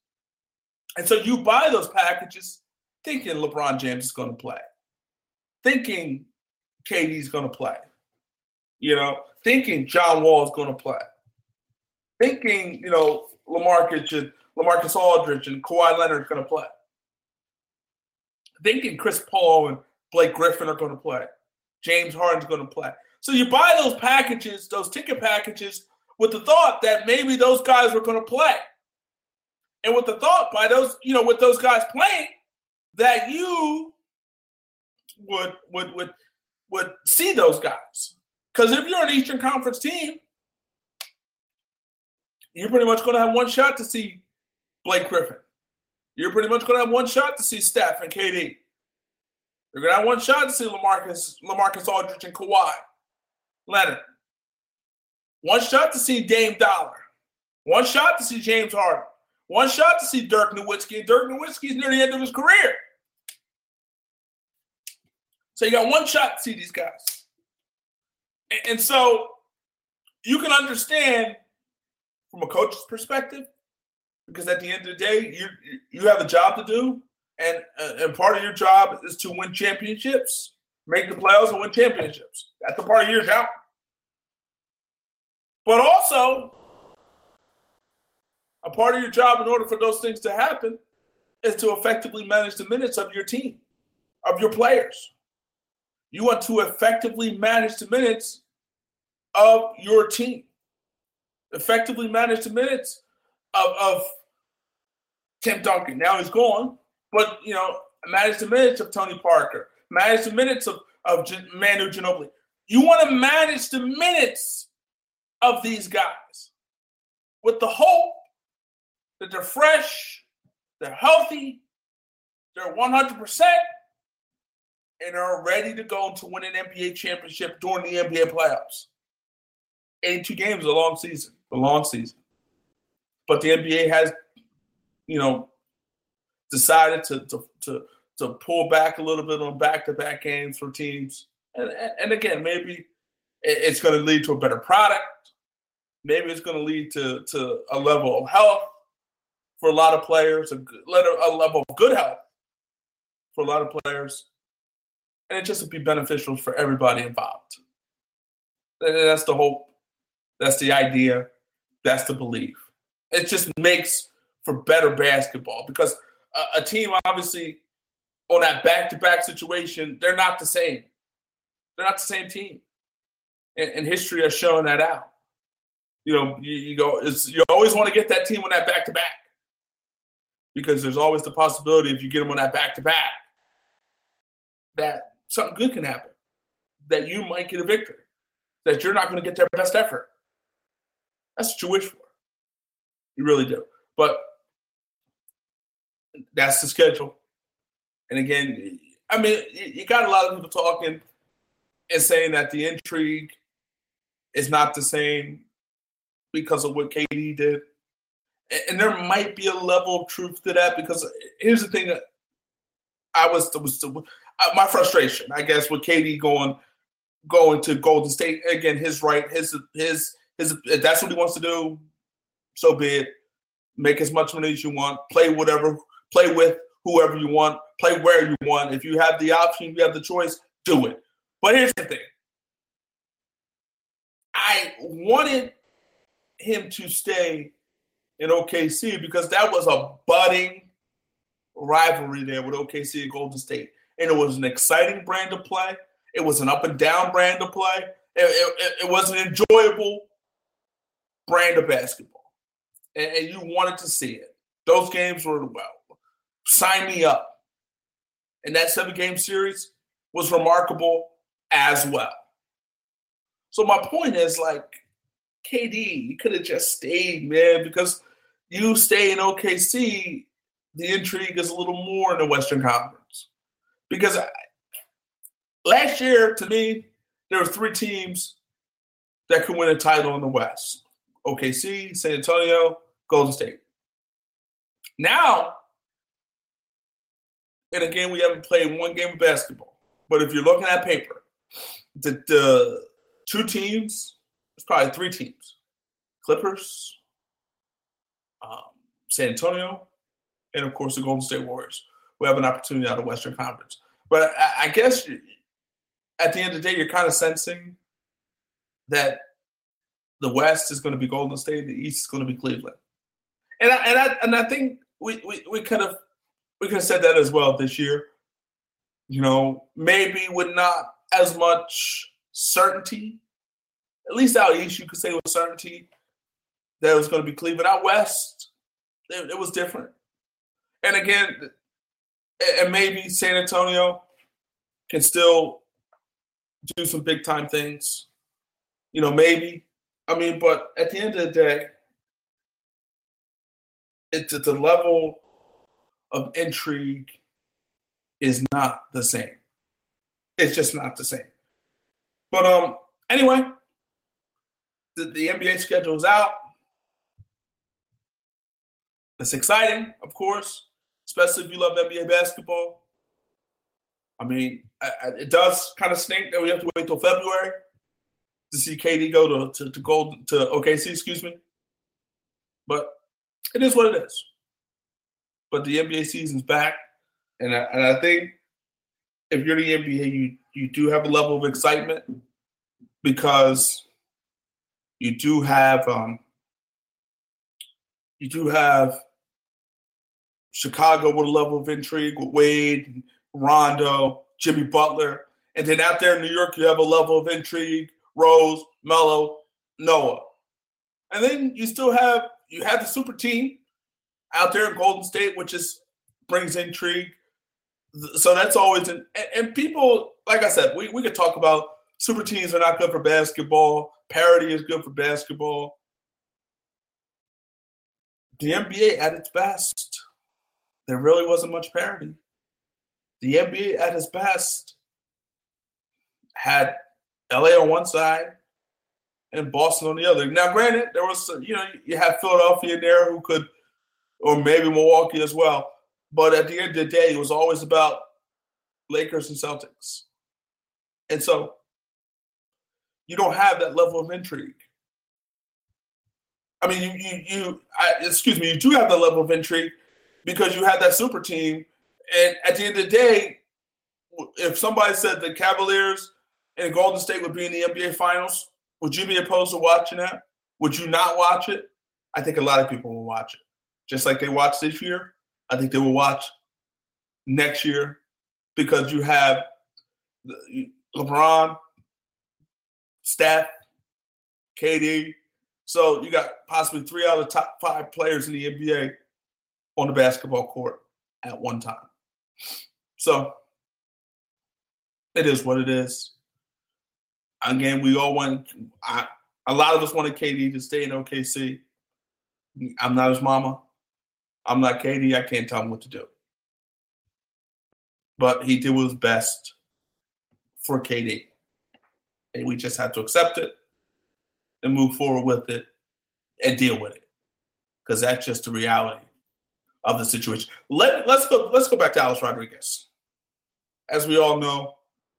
And so you buy those packages thinking LeBron James is going to play, thinking KD's going to play, you know, thinking John Wall is going to play, thinking, you know, LaMarcus and LaMarcus Aldridge and Kawhi Leonard going to play, thinking Chris Paul and Blake Griffin are going to play, James Harden's going to play. So you buy those packages, those ticket packages, with the thought that maybe those guys were going to play and with the thought by those, you know, with those guys playing, that you would would would would see those guys. Because if you're an Eastern Conference team, you're pretty much going to have one shot to see Blake Griffin. You're pretty much going to have one shot to see Steph and KD. You're going to have one shot to see LaMarcus, LaMarcus Aldridge and Kawhi Leonard. One shot to see Dame Dolla. One shot to see James Harden. One shot to see Dirk Nowitzki, Dirk Nowitzki's near the end of his career. So you got one shot to see these guys. And so you can understand from a coach's perspective, because at the end of the day, you you have a job to do, and uh, and part of your job is to win championships, make the playoffs, and win championships. That's a part of your job. But also, a part of your job in order for those things to happen is to effectively manage the minutes of your team, of your players. You want to effectively manage the minutes of your team, effectively manage the minutes of, of Tim Duncan. Now he's gone, but you know, manage the minutes of Tony Parker, manage the minutes of, of Manu Ginobili. You want to manage the minutes of these guys with the hope that they're fresh, they're healthy, they're 100%, and are ready to go to win an NBA championship during the NBA playoffs. 82 games a long season, a long season. But the NBA has, you know, decided to, to, to, to pull back a little bit on back to back games for teams. And, and again, maybe it's going to lead to a better product. Maybe it's going to lead to, to a level of health for a lot of players, a, a level of good health for a lot of players, and it just would be beneficial for everybody involved. And that's the hope. That's the idea. That's the belief. It just makes for better basketball because a, a team, obviously, on that back-to-back situation, they're not the same. They're not the same team, and, and history has shown that out. You know, you, you go. you always want to get that team on that back-to-back because there's always the possibility if you get them on that back to back that something good can happen, that you might get a victory, that you're not going to get their best effort. That's what you wish for. You really do. But that's the schedule. And again, I mean, you got a lot of people talking and saying that the intrigue is not the same because of what KD did. And there might be a level of truth to that because here's the thing uh, I was, was uh, uh, my frustration, I guess, with KD going going to Golden State again. His right, his his his. That's what he wants to do, so be it. Make as much money as you want. Play whatever. Play with whoever you want. Play where you want. If you have the option, you have the choice. Do it. But here's the thing. I wanted him to stay in OKC because that was a budding rivalry there with OKC and Golden State. And it was an exciting brand to play. It was an up and down brand to play. It, it, it was an enjoyable brand of basketball. And, and you wanted to see it. Those games were, well, sign me up. And that seven game series was remarkable as well. So my point is like, KD, you could have just stayed, man, because you stay in OKC, the intrigue is a little more in the Western Conference. Because I, last year, to me, there were three teams that could win a title in the West OKC, San Antonio, Golden State. Now, and again, we haven't played one game of basketball, but if you're looking at paper, the, the two teams, it's probably three teams. Clippers, um, San Antonio, and of course the Golden State Warriors, who have an opportunity out of Western Conference. But I, I guess at the end of the day, you're kind of sensing that the West is going to be Golden State, the East is going to be Cleveland, and I, and I and I think we we, we kind of we could have said that as well this year. You know, maybe with not as much certainty. At least out east, you could say with certainty that it was going to be Cleveland. Out west, it, it was different. And again, and maybe San Antonio can still do some big time things. You know, maybe. I mean, but at the end of the day, it's at the level of intrigue is not the same. It's just not the same. But um, anyway, the, the NBA schedule is out. It's exciting, of course, especially if you love NBA basketball. I mean, I, I, it does kind of stink that we have to wait till February to see KD go to to, to go to OKC, excuse me. But it is what it is. But the NBA season's back, and I, and I think if you're the NBA, you you do have a level of excitement because you do have um, you do have Chicago with a level of intrigue with Wade, Rondo, Jimmy Butler, and then out there in New York, you have a level of intrigue: Rose, Melo, Noah, and then you still have you have the super team out there in Golden State, which is brings intrigue so that's always an and people like I said, we, we could talk about super teams are not good for basketball. Parity is good for basketball. The NBA at its best, there really wasn't much parity. The NBA at its best had LA on one side and Boston on the other. Now, granted, there was you know you have Philadelphia there who could, or maybe Milwaukee as well but at the end of the day, it was always about Lakers and Celtics. And so you don't have that level of intrigue. I mean, you, you, you I, excuse me, you do have that level of intrigue because you have that super team. And at the end of the day, if somebody said the Cavaliers and Golden State would be in the NBA Finals, would you be opposed to watching that? Would you not watch it? I think a lot of people will watch it, just like they watched this year. I think they will watch next year because you have LeBron, Steph, KD. So you got possibly three out of the top five players in the NBA on the basketball court at one time. So it is what it is. Again, we all want. I, a lot of us wanted KD to stay in OKC. I'm not his mama. I'm not KD. I can't tell him what to do. But he did his best for KD. And we just had to accept it and move forward with it and deal with it. Because that's just the reality of the situation. Let, let's go let's go back to Alex Rodriguez. As we all know,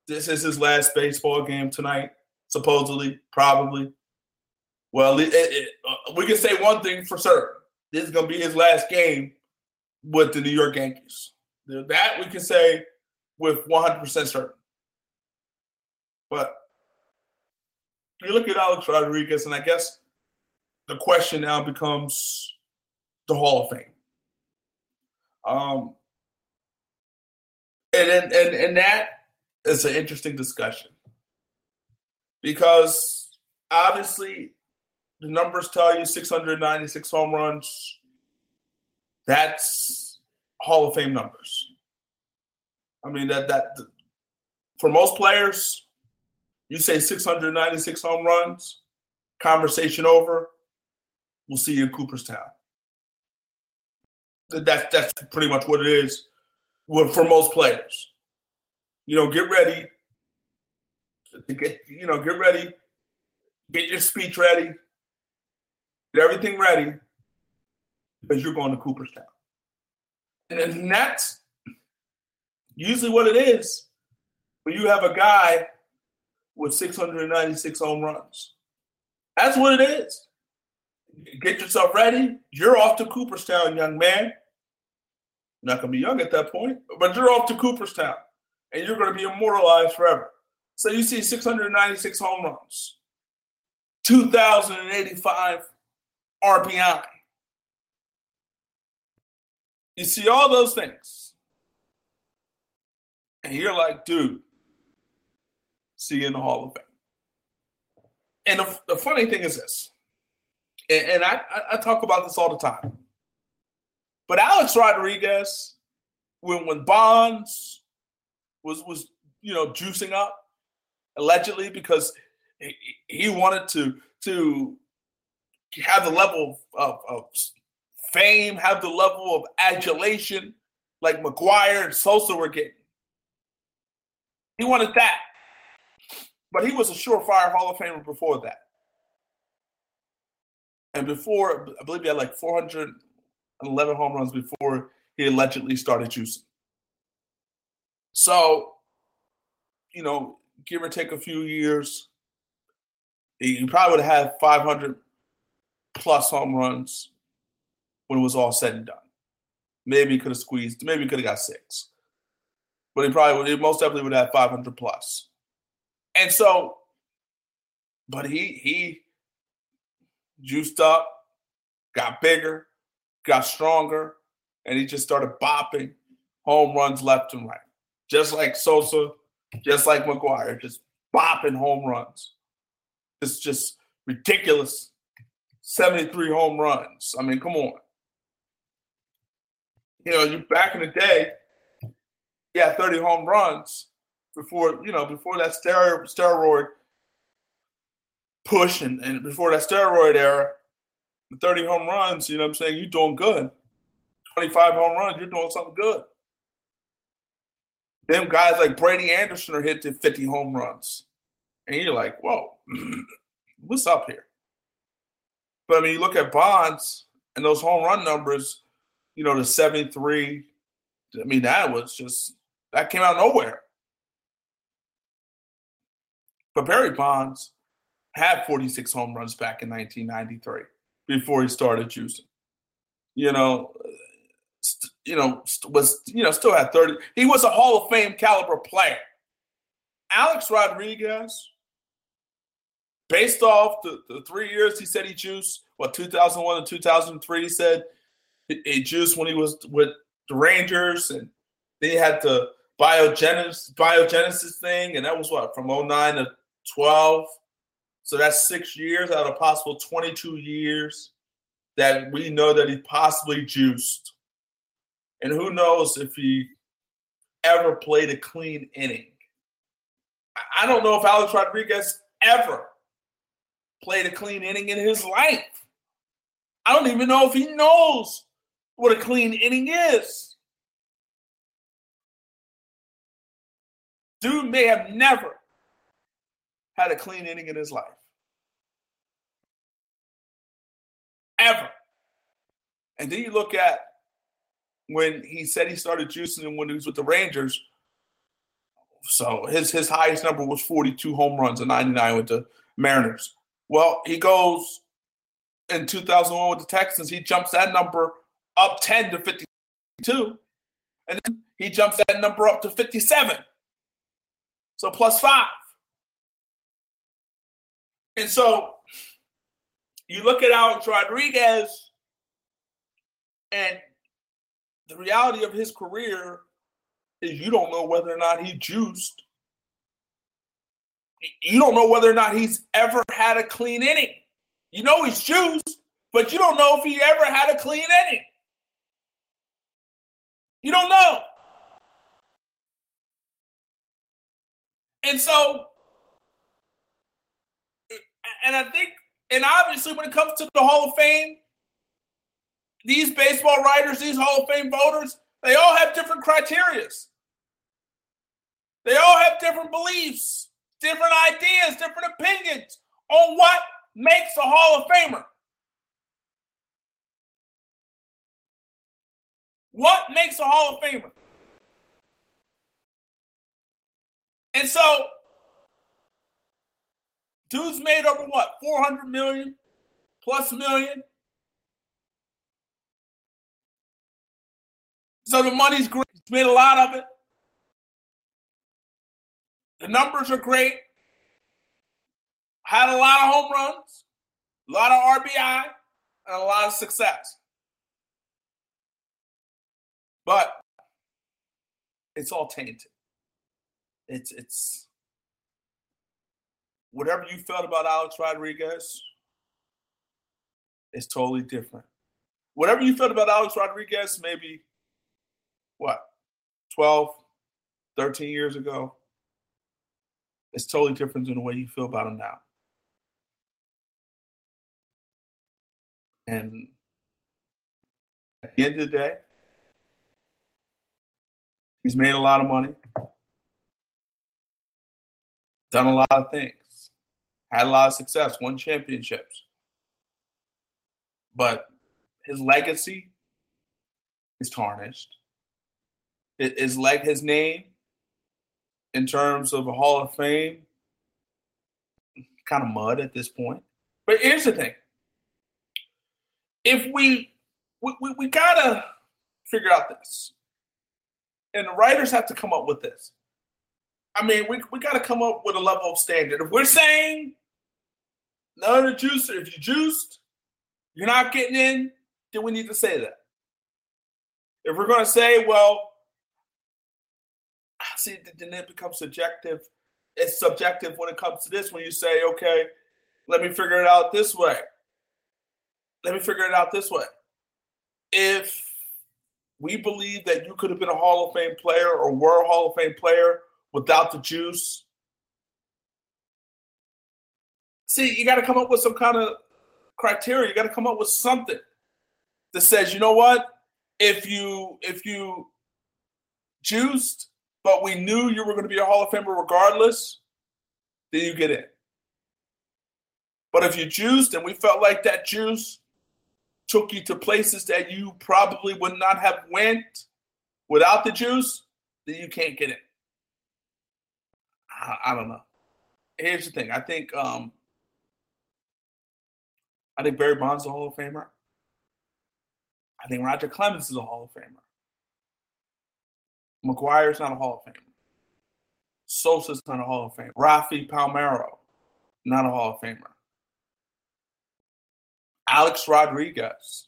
this is his last baseball game tonight, supposedly, probably. Well, it, it, uh, we can say one thing for certain: this is going to be his last game with the New York Yankees. That we can say with 100% certain. But you look at Alex Rodriguez, and I guess the question now becomes the Hall of Fame. Um, and and and, and that is an interesting discussion because obviously the numbers tell you 696 home runs. That's Hall of Fame numbers. I mean that that for most players, you say 696 home runs, conversation over. We'll see you in Cooperstown. That's that's pretty much what it is for most players. You know, get ready. Get you know, get ready. Get your speech ready. Get everything ready because you're going to Cooperstown. And that's usually what it is when you have a guy with 696 home runs. That's what it is. Get yourself ready. You're off to Cooperstown, young man. Not going to be young at that point, but you're off to Cooperstown and you're going to be immortalized forever. So you see 696 home runs, 2,085 RBI. You see all those things. And you're like, dude, see you in the Hall of Fame. And the, the funny thing is this, and, and I, I talk about this all the time. But Alex Rodriguez, when when Bonds was was you know juicing up allegedly because he, he wanted to to have the level of, of fame, have the level of adulation like McGwire and Sosa were getting. He wanted that. But he was a surefire Hall of Famer before that. And before, I believe he had like 411 home runs before he allegedly started juicing. So, you know, give or take a few years, he probably would have had 500 plus home runs when it was all said and done. Maybe he could have squeezed, maybe he could have got six. But he probably would, he most definitely would have 500 plus. And so, but he he juiced up, got bigger, got stronger, and he just started bopping home runs left and right. Just like Sosa, just like McGwire, just bopping home runs. It's just ridiculous. 73 home runs. I mean, come on. You know, you back in the day, yeah, 30 home runs before, you know, before that steroid, push and, and before that steroid era, 30 home runs, you know what I'm saying? You're doing good. 25 home runs, you're doing something good. Them guys like Brady Anderson are hitting 50 home runs. And you're like, whoa, what's up here? But I mean, you look at Bonds and those home run numbers, you know, the 73. I mean, that was just, that came out nowhere. But Barry Bonds had 46 home runs back in 1993 before he started juicing. You know, st- you know, st- was you know still had 30. He was a Hall of Fame caliber player. Alex Rodriguez, based off the, the three years he said he juiced, what 2001 and 2003, he said he, juiced when he was with the Rangers, and then he had the biogenesis biogenesis thing, and that was what from 09 to 12. So that's six years out of possible 22 years that we know that he possibly juiced And who knows if he ever played a clean inning. I don't know if Alex Rodriguez ever played a clean inning in his life. I don't even know if he knows what a clean inning is. Dude may have never had a clean inning in his life. Ever. And then you look at when he said he started juicing when he was with the Rangers. So his his highest number was 42 home runs and 99 with the Mariners. Well, he goes in 2001 with the Texans, he jumps that number up 10 to 52. And then he jumps that number up to 57. So plus five. And so you look at Alex Rodriguez, and the reality of his career is you don't know whether or not he juiced. You don't know whether or not he's ever had a clean inning. You know he's juiced, but you don't know if he ever had a clean inning. You don't know. And so, and I think, and obviously, when it comes to the Hall of Fame, these baseball writers, these Hall of Fame voters, they all have different criterias. They all have different beliefs, different ideas, different opinions on what makes a Hall of Famer. What makes a Hall of Famer? And so, dude's made over what, 400 million plus million? So the money's great. He's made a lot of it. The numbers are great. Had a lot of home runs, a lot of RBI, and a lot of success. But it's all tainted. It's it's whatever you felt about Alex Rodriguez is totally different. Whatever you felt about Alex Rodriguez, maybe what 12, 13 years ago, it's totally different than the way you feel about him now. And at the end of the day, he's made a lot of money, done a lot of things, had a lot of success, won championships. But his legacy is tarnished. His like his name in terms of a Hall of Fame, kind of mud at this point. But here's the thing: if we we, we, we gotta figure out this, and the writers have to come up with this. I mean, we we gotta come up with a level of standard. If we're saying of the juice, if you juiced, you're not getting in, then we need to say that. If we're gonna say, well, see, then it becomes subjective. It's subjective when it comes to this. When you say, okay, let me figure it out this way. Let me figure it out this way. If we believe that you could have been a Hall of Fame player or were a Hall of Fame player without the juice, see, you got to come up with some kind of criteria. You got to come up with something that says, you know what? If you if you juiced but we knew you were going to be a Hall of Famer regardless, then you get in. But if you juiced and we felt like that juice took you to places that you probably would not have went without the juice, then you can't get in. I, I don't know. Here's the thing. I think um, I think Barry Bonds is a Hall of Famer. I think Roger Clemens is a Hall of Famer. McGwire's not a Hall of Famer. Sosa's not a Hall of Famer. Rafi Palmeiro, not a Hall of Famer. Alex Rodriguez,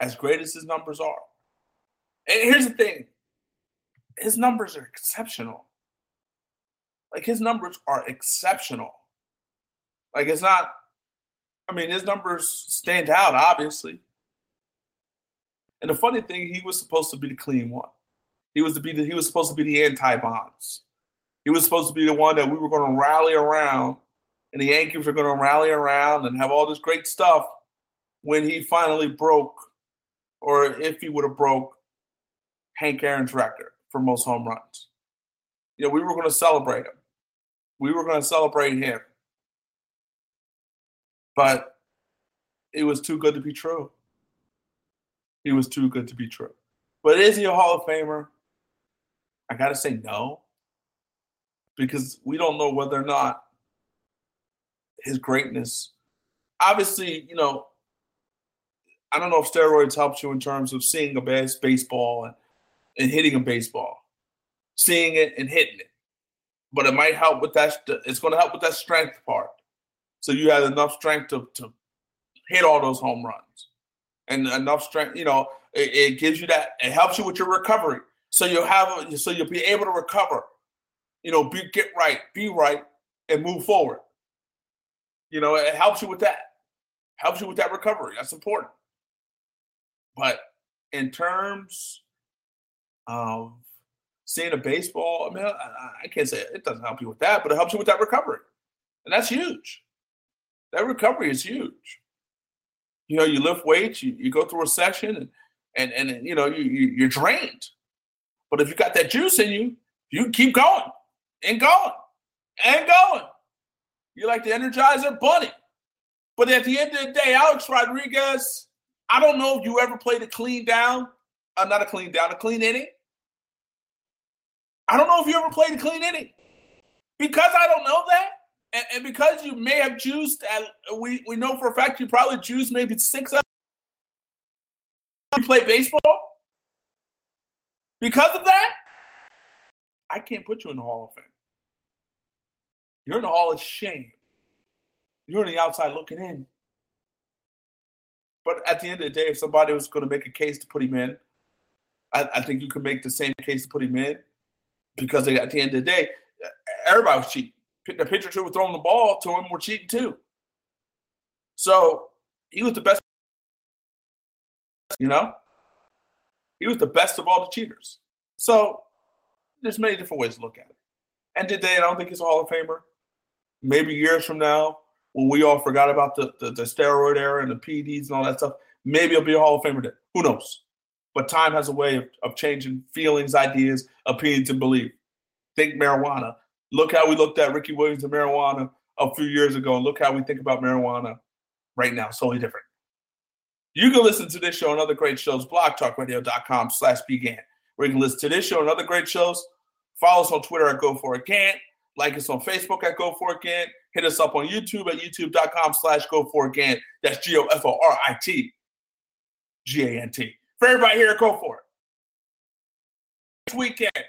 as great as his numbers are. And here's the thing his numbers are exceptional. Like his numbers are exceptional. Like it's not, I mean, his numbers stand out, obviously. And the funny thing, he was supposed to be the clean one. He was to be the, he was supposed to be the anti-bonds. He was supposed to be the one that we were going to rally around, and the Yankees were going to rally around and have all this great stuff when he finally broke, or if he would have broke Hank Aaron's record for most home runs. You know, we were going to celebrate him. We were going to celebrate him. But it was too good to be true. He was too good to be true. But is he a Hall of Famer? I got to say no. Because we don't know whether or not his greatness. Obviously, you know, I don't know if steroids helps you in terms of seeing a best baseball and, and hitting a baseball, seeing it and hitting it. But it might help with that. It's going to help with that strength part. So you have enough strength to, to hit all those home runs and enough strength. You know, it, it gives you that. It helps you with your recovery. So you'll have. So you'll be able to recover. You know, be get right, be right, and move forward. You know, it helps you with that. Helps you with that recovery. That's important. But in terms of seeing a baseball, I mean, I, I can't say it doesn't help you with that, but it helps you with that recovery, and that's huge. That recovery is huge. You know, you lift weights, you, you go through a session, and and and you know you, you you're drained. But if you got that juice in you, you keep going and going and going. You're like the Energizer Bunny. But at the end of the day, Alex Rodriguez, I don't know if you ever played a clean down, uh, not a clean down, a clean inning. I don't know if you ever played a clean inning. Because I don't know that, and, and because you may have juiced, at, we, we know for a fact you probably juiced maybe six of you play baseball. Because of that, I can't put you in the Hall of Fame. You're in the Hall of Shame. You're on the outside looking in. But at the end of the day, if somebody was going to make a case to put him in, I, I think you could make the same case to put him in because they, at the end of the day, everybody was cheating. The pitcher who was throwing the ball to him were cheating too. So he was the best. You know, he was the best of all the cheaters. So there's many different ways to look at it. And today, I don't think he's a Hall of Famer. Maybe years from now, when we all forgot about the, the, the steroid era and the PEDs and all that stuff, maybe he'll be a Hall of Famer then. Who knows? But time has a way of, of changing feelings, ideas, opinions, and belief. Think marijuana. Look how we looked at Ricky Williams and marijuana a few years ago, and look how we think about marijuana right now. Totally different. You can listen to this show and other great shows, blogtalkradio.com slash began, where you can listen to this show and other great shows. Follow us on Twitter at Go For It Gant. Like us on Facebook at Go For It Gant. Hit us up on YouTube at youtube.com slash go for again. That's G O F O R I T G A N T. For everybody here, go for it. Next weekend.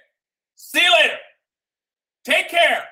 See you later. Take care.